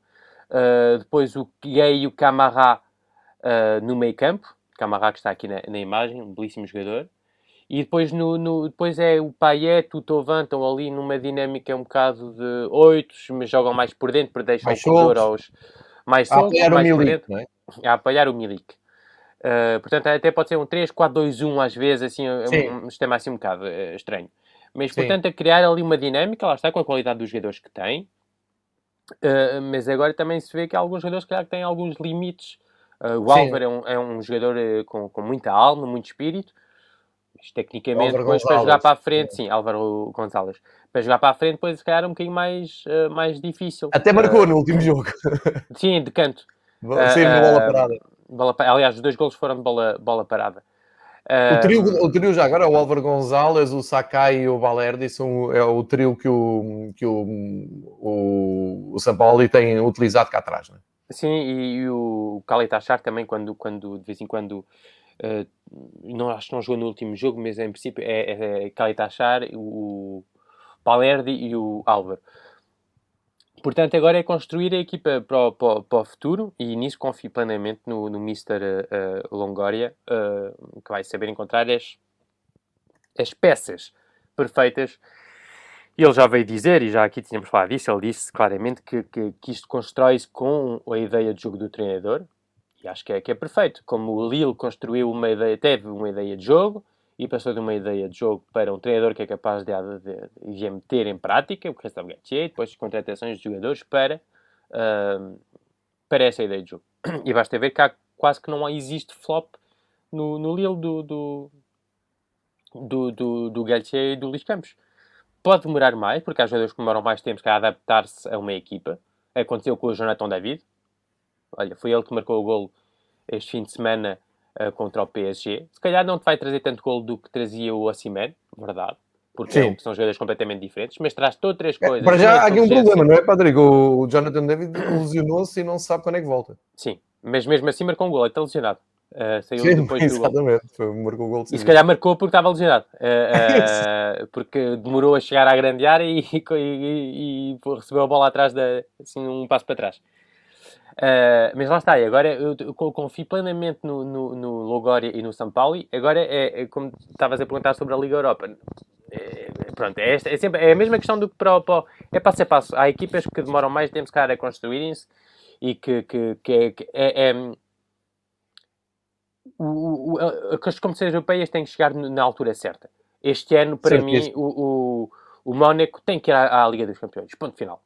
Uh, depois o Gay e o Camará uh, no meio campo. Camará que está aqui na, na, imagem, um belíssimo jogador. E depois, no, no depois é o Payet, o Tovan, estão ali numa dinâmica um bocado de oitos, mas jogam mais por dentro, para deixar o corredor aos mais soltos, mais por dentro. Não é? A apoiar o Milik. Uh, portanto, até pode ser um 3, 4, 2, 1 às vezes, assim, um, um, sistema assim um bocado uh, estranho. Mas, Sim. portanto, a criar ali uma dinâmica, lá está, com a qualidade dos jogadores que tem. Uh, mas agora também se vê que há alguns jogadores que têm alguns limites. o Álvaro é um, é um jogador com, com muita alma, muito espírito. Mas, tecnicamente, depois para jogar para a frente, sim, Álvaro Gonzalez. Para jogar para a frente, depois se calhar é um bocadinho mais, mais difícil. Até marcou no último jogo. sim, de canto. Sim, uma bola parada bola, aliás, os dois golos foram de bola, bola parada. O trio, o trio já agora, o Álvaro Gonzalez, o Sakai e o Valerdi, são, é o trio que o, que o, o, o São Paulo tem utilizado cá atrás, não é? Sim, e, e o Kalitachar também, quando, quando de vez em quando, uh, não, acho que não jogou no último jogo, mas em princípio é, é Kalitachar, o Valerdi e o Álvaro. Portanto, agora é construir a equipa para o, para, para o futuro e nisso confio plenamente no, no Mr. Uh, Longoria, uh, que vai saber encontrar as, as peças perfeitas. Ele já veio dizer, e já aqui tínhamos falado disso, ele disse claramente que, que, que isto constrói-se com a ideia de jogo do treinador, e acho que é, que é perfeito. Como o Lille construiu uma ideia, teve uma ideia de jogo, e passou de uma ideia de jogo para um treinador que é capaz de, de, de, meter em prática, o que resta Gatier, depois de contratações de jogadores para, uh, para essa ideia de jogo. E basta ver que há, quase que não existe flop no, no Lille do, do, do, do, do Galtier e do Luís Campos. pode demorar mais, porque há jogadores que demoram mais tempo a adaptar-se a uma equipa. Aconteceu com o Jonathan David. Olha, foi ele que marcou o golo este fim de semana uh, contra o PSG. Se calhar não te vai trazer tanto golo do que trazia o Osimhen, verdade. Porque é, são jogadores completamente diferentes, mas traz todas três é, coisas. para já há aqui um problema, não é, Patrick? O Jonathan David lesionou-se e não se sabe quando é que volta. Sim, mas mesmo assim marcou um gol, ele está lesionado. Uh, saiu Sim, depois exatamente. do gol. marcou o gol E se calhar marcou porque estava lesionado. Uh, uh, porque demorou a chegar à grande área e, e, e, e, recebeu a bola atrás, da, assim, um passo para trás. Mas lá está, agora eu, eu confio plenamente no, no, no Logória e no São Paulo. Agora é, é como estavas a perguntar sobre a Liga Europa. É, pronto, é, é, sempre, é a mesma questão do que para, para, é passo a passo. Há equipas que demoram mais tempo, cara, a construírem-se e que, que, que, é, que é, é o, o, as competições europeias têm que chegar na altura certa. Este ano, para mim, o, o, o Mónaco tem que ir à, à, Liga dos Campeões. Ponto final.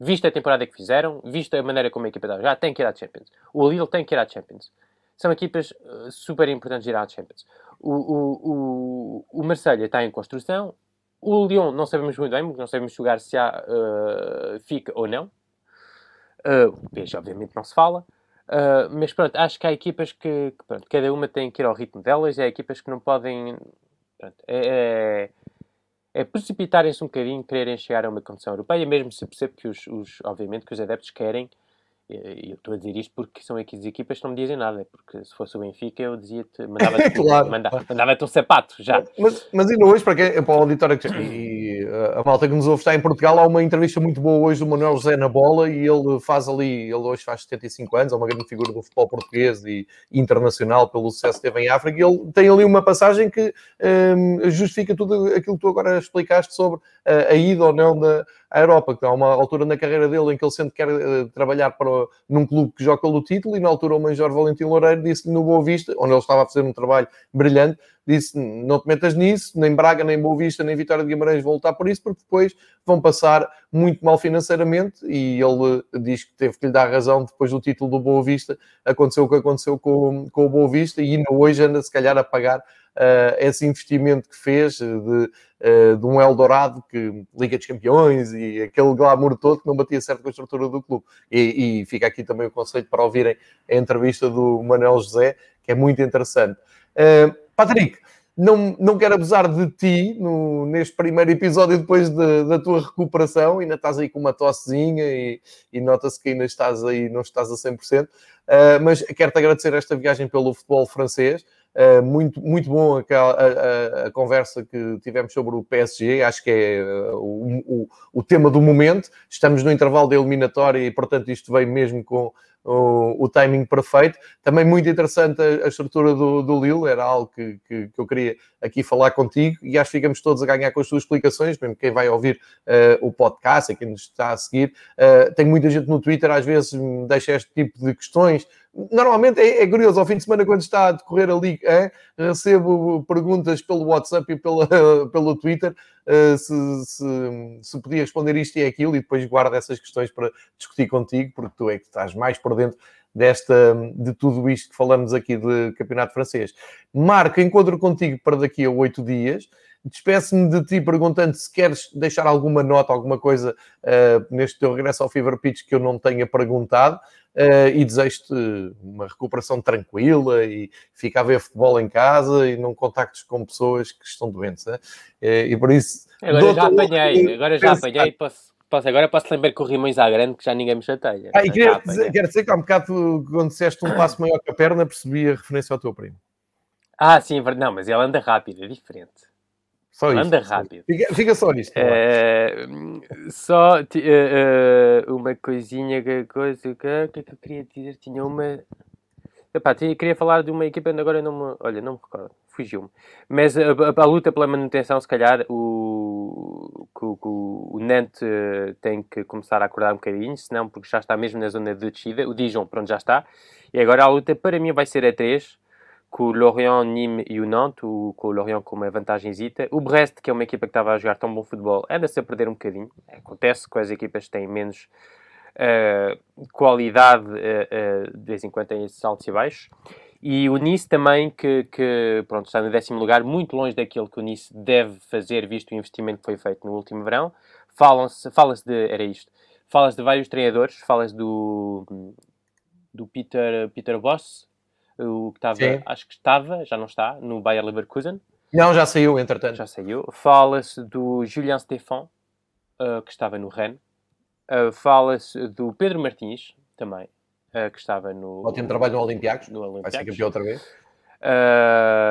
Vista a temporada que fizeram, vista a maneira como a equipa está já, tem que ir à Champions. O Lille tem que ir à Champions. São equipas uh, super importantes ir à Champions. O, o, o, o Marselha está em construção. O Lyon não sabemos muito bem, não sabemos jogar se há, uh, fica ou não. Uh, o PSG, obviamente, não se fala. Uh, mas pronto, acho que há equipas que, que pronto, cada uma tem que ir ao ritmo delas, há equipas que não podem. Pronto, é, é, é precipitarem-se um bocadinho, quererem chegar a uma competição europeia, mesmo se percebe que os, os obviamente que os adeptos querem eu estou a dizer isto porque são aqui as equipas que não me dizem nada, porque se fosse o Benfica eu dizia-te, mandava-te claro. mandava, mandava um sapato já. Mas, mas ainda hoje, para, quem, para o auditório que, e a malta que nos ouve está em Portugal, há uma entrevista muito boa hoje do Manuel José na bola e ele faz ali, ele hoje faz 75 anos, é uma grande figura do futebol português e internacional pelo sucesso que teve em África e ele tem ali uma passagem que um, justifica tudo aquilo que tu agora explicaste sobre a, a ida ou não da à Europa, que há uma altura na carreira dele em que ele sempre quer uh, trabalhar para, num clube que joga pelo título, e na altura o Major Valentim Loureiro disse-lhe no Boa Vista, onde ele estava a fazer um trabalho brilhante, disse, não te metas nisso, nem Braga, nem Boa Vista, nem Vitória de Guimarães vão lutar por isso, porque depois vão passar muito mal financeiramente, e ele diz que teve que lhe dar razão depois do título do Boa Vista, aconteceu o que aconteceu com, com o Boa Vista, e ainda hoje anda se calhar a pagar uh, esse investimento que fez de, uh, de um Eldorado que Liga dos Campeões e aquele glamour todo que não batia certo com a estrutura do clube. E, e fica aqui também o conceito para ouvirem a entrevista do Manuel José, que é muito interessante. Uh, Patrick, não, não quero abusar de ti no, neste primeiro episódio depois de, da tua recuperação, ainda estás aí com uma tossezinha e, e nota-se que ainda estás aí, não estás a 100%, uh, mas quero-te agradecer esta viagem pelo futebol francês, Uh, muito, muito bom a, a, a, conversa que tivemos sobre o PSG, acho que é uh, o, o, o, tema do momento. Estamos no intervalo da eliminatória e, portanto, isto vem mesmo com o, o timing perfeito. Também muito interessante a, a estrutura do, do Lille, era algo que, que, que, eu queria aqui falar contigo e acho que ficamos todos a ganhar com as tuas explicações, mesmo quem vai ouvir uh, o podcast quem nos está a seguir. tem muita gente no Twitter, às vezes me deixa este tipo de questões Normalmente é, é, curioso, ao fim de semana, quando está a decorrer a Liga recebo perguntas pelo WhatsApp e pela, pelo Twitter uh, se, se, se, podia responder isto e aquilo, e depois guardo essas questões para discutir contigo, porque tu é que estás mais por dentro desta, de tudo isto que falamos aqui de Campeonato Francês. Marco, encontro contigo para daqui a oito dias. Despeço-me de ti perguntando se queres deixar alguma nota, alguma coisa uh, neste teu regresso ao Fever Pitch que eu não tenha perguntado e desejo-te uma recuperação tranquila e fica a ver futebol em casa e não contactos com pessoas que estão doentes. Né? Uh, e por isso. Agora já apanhei, agora já apanhei, posso, posso, agora posso lembrar que o Rimões à grande que já ninguém me chateia. Ah, e queria dizer, quero dizer que há um bocado, quando disseste um passo maior que a perna, percebi a referência ao teu primo. Ah, sim, não, mas ele anda rápido, é diferente. Só Anda rápido. Fica, fica, só nisto. É, só uh, uma coisinha, que coisa, o que, é que eu queria dizer? Tinha uma. Epá, tinha, queria falar de uma equipa, agora não me. Olha, não me recordo, fugiu-me. Mas a, a, a, luta pela manutenção, se calhar, o, o, o, o Nantes tem que começar a acordar um bocadinho, senão, porque já está mesmo na zona de descida. O Dijon, pronto, já está. E agora a luta, para mim, vai ser a 3 com o Lorient, Nîmes e o Nantes, o, com o Lorient com uma vantagemzita. O Brest, que é uma equipa que estava a jogar tão bom futebol, anda-se a perder um bocadinho. Acontece com as equipas que têm menos uh, qualidade, uh, uh, de vez em quando têm esses altos e baixos. E o Nice também, que, que pronto, está no décimo lugar, muito longe daquilo que o Nice deve fazer, visto o investimento que foi feito no último verão. Fala-se de, era isto, falas de vários treinadores, falas do, do Peter, Peter Boss, o que estava, acho que estava, já não está, no Bayer Leverkusen. Não, já saiu, entretanto. Já saiu. Fala-se do Julian Stefan, uh, que estava no Rennes. Uh, Fala-se do Pedro Martins, também, uh, que estava no... Ótimo trabalho no Olympiacos. No Olympiacos. Vai ser campeão outra vez.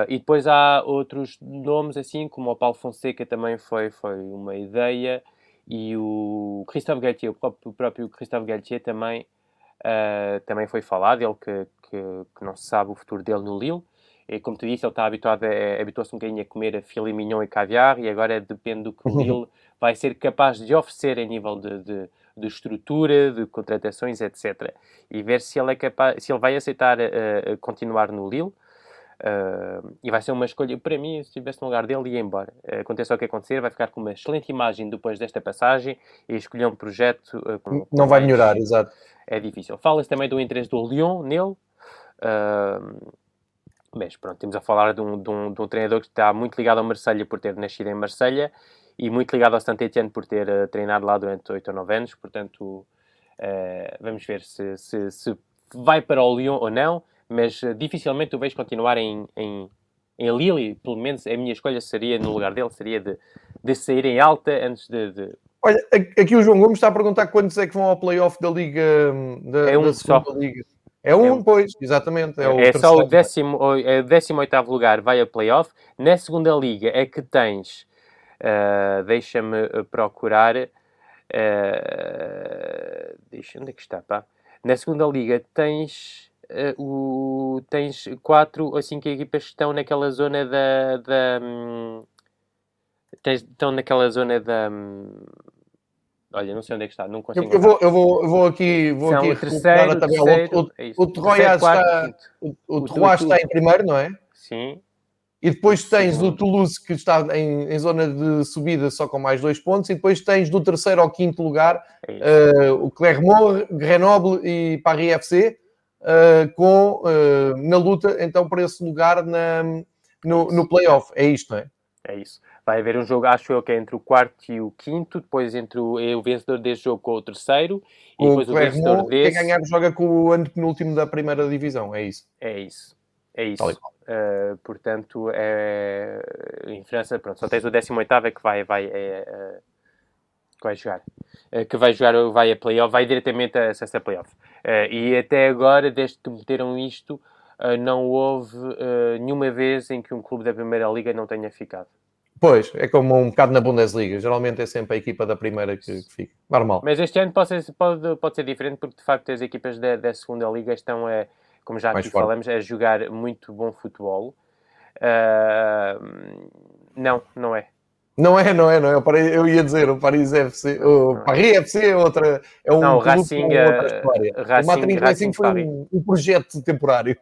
E depois há outros nomes, assim, como o Paulo Fonseca também foi, foi uma ideia. E o Christophe Galtier, o próprio, o próprio Christophe Galtier também, uh, também foi falado. Ele que, que, que, não se sabe o futuro dele no Lille. E, como tu disse, ele está habituado, a, habituou-se um bocadinho a comer a filet mignon e caviar. E agora depende do que o Lille vai ser capaz de oferecer em nível de, de de estrutura, de contratações, etc. E ver se ele, é capaz, se ele vai aceitar uh, continuar no Lille. Uh, e vai ser uma escolha, para mim, se estivesse no lugar dele, ia embora. Uh, aconteça o que acontecer, vai ficar com uma excelente imagem depois desta passagem e escolher um projeto. Uh, com, com Não vai mais... melhorar, exato. É difícil. Fala-se também do interesse do Lyon nele. Mas pronto, temos a falar de um, de, um, de um treinador que está muito ligado ao Marselha por ter nascido em Marselha e muito ligado ao Saint-Etienne por ter treinado lá durante 8 ou 9 anos, portanto, vamos ver se, se, se, vai para o Lyon ou não, mas uh, dificilmente o vejo continuar em, em, em Lille, pelo menos a minha escolha seria, no lugar dele, seria de, de sair em alta antes de, de... Olha, aqui o João Gomes está a perguntar quantos é que vão ao playoff da Liga da, é um da só. Liga. É um, é um, pois, exatamente. É, é só o é o 18 lugar vai a playoff. Na segunda liga é que tens Uh, Deixa-me eh, procurar. Uh, deixa, onde é que está? Pá? Na segunda liga tens, uh, o, tens quatro ou cinco equipas que estão naquela zona da. da um, tens, estão naquela zona da. Um, olha, não sei onde é que está, não consigo. Eu, eu, vou, eu, vou, eu vou aqui. Vou São aqui o terceiro, terceiro, o, o, é o, o Troyes está, o, o Troyes está em primeiro, não é? Sim. E depois tens o Toulouse, que está em, em, zona de subida só com mais dois pontos. E depois tens do terceiro ao quinto lugar uh, o Clermont, Grenoble e Paris FC, com, uh, na luta então por esse lugar na, no, no playoff. É isto, não é? É isso. Vai haver um jogo, acho eu, que é entre o quarto e o quinto, depois entre o, é o vencedor deste jogo com o terceiro, e depois o, o vencedor desse... Quem ganhar joga com o antepenúltimo da primeira divisão, é isso. É isso. É isso. Uh, portanto, é, em França, pronto, só tens o 18 é que vai, vai, é, é, que vai jogar. É, que vai jogar, vai a playoff, vai diretamente a acesso a playoff. Uh, e até agora, desde que meteram isto, uh, não houve nenhuma vez em que um clube da Primeira Liga não tenha ficado. Pois, é como um bocado na Bundesliga. Geralmente é sempre a equipa da primeira que, que fica. Normal. Mas este ano pode ser, pode, pode ser diferente porque, de facto, as equipas da, da segunda liga estão a como já aqui falamos, é jogar muito bom futebol. Uh, não, não é. Não é, não é, não é. Eu ia dizer, o Paris FC, o não Paris é. FC é outra, é um não, Racing, outra história. Racing, o Racing, Racing foi um, um, projeto temporário.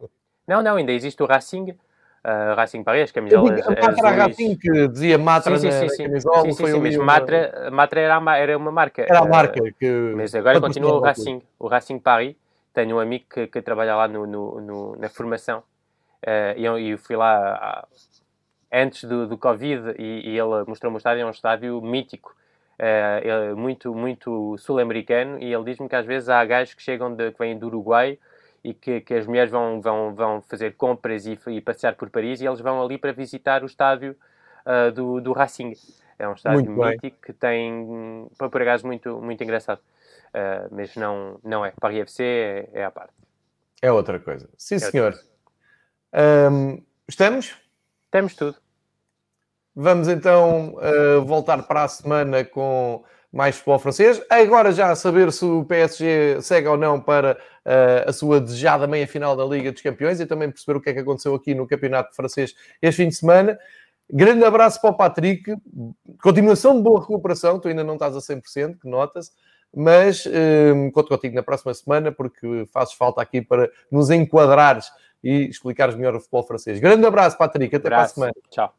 Não, não, ainda existe o Racing, uh, Racing Paris, as camisolas A Matra Racing, que dizia Matra sim, sim, sim, sim. camisola. Sim, sim, sim, mas Matra, Matra era, uma, era uma marca. Era a marca. Que... Mas agora continua o Racing, o Racing Paris tenho um amigo que, que trabalha lá no, no, no na formação uh, e eu, eu, fui lá antes do, do Covid e, e ele mostrou-me o estádio, é um estádio mítico, uh, muito, muito sul-americano e ele diz-me que às vezes há gajos que chegam, de, que vêm do Uruguai e que, que as mulheres vão, vão, vão fazer compras e, e passear por Paris e eles vão ali para visitar o estádio uh, do, do Racing. É um estádio muito mítico bem. que tem, por acaso, muito, muito engraçado. Uh, mas não, não é. Paris FC é, é à parte. É outra coisa. Sim, é senhor. Um, estamos? Temos tudo. Vamos então uh, voltar para a semana com mais futebol francês. Agora já a saber se o PSG segue ou não para uh, a sua desejada meia-final da Liga dos Campeões e também perceber o que é que aconteceu aqui no Campeonato Francês este fim de semana. Grande abraço para o Patrick. Continuação de boa recuperação. Tu ainda não estás a 100%, que notas mas um, conto contigo na próxima semana porque fazes falta aqui para nos enquadrares e explicares melhor o futebol francês. Grande abraço, Patrick, até abraço. para a semana. Tchau.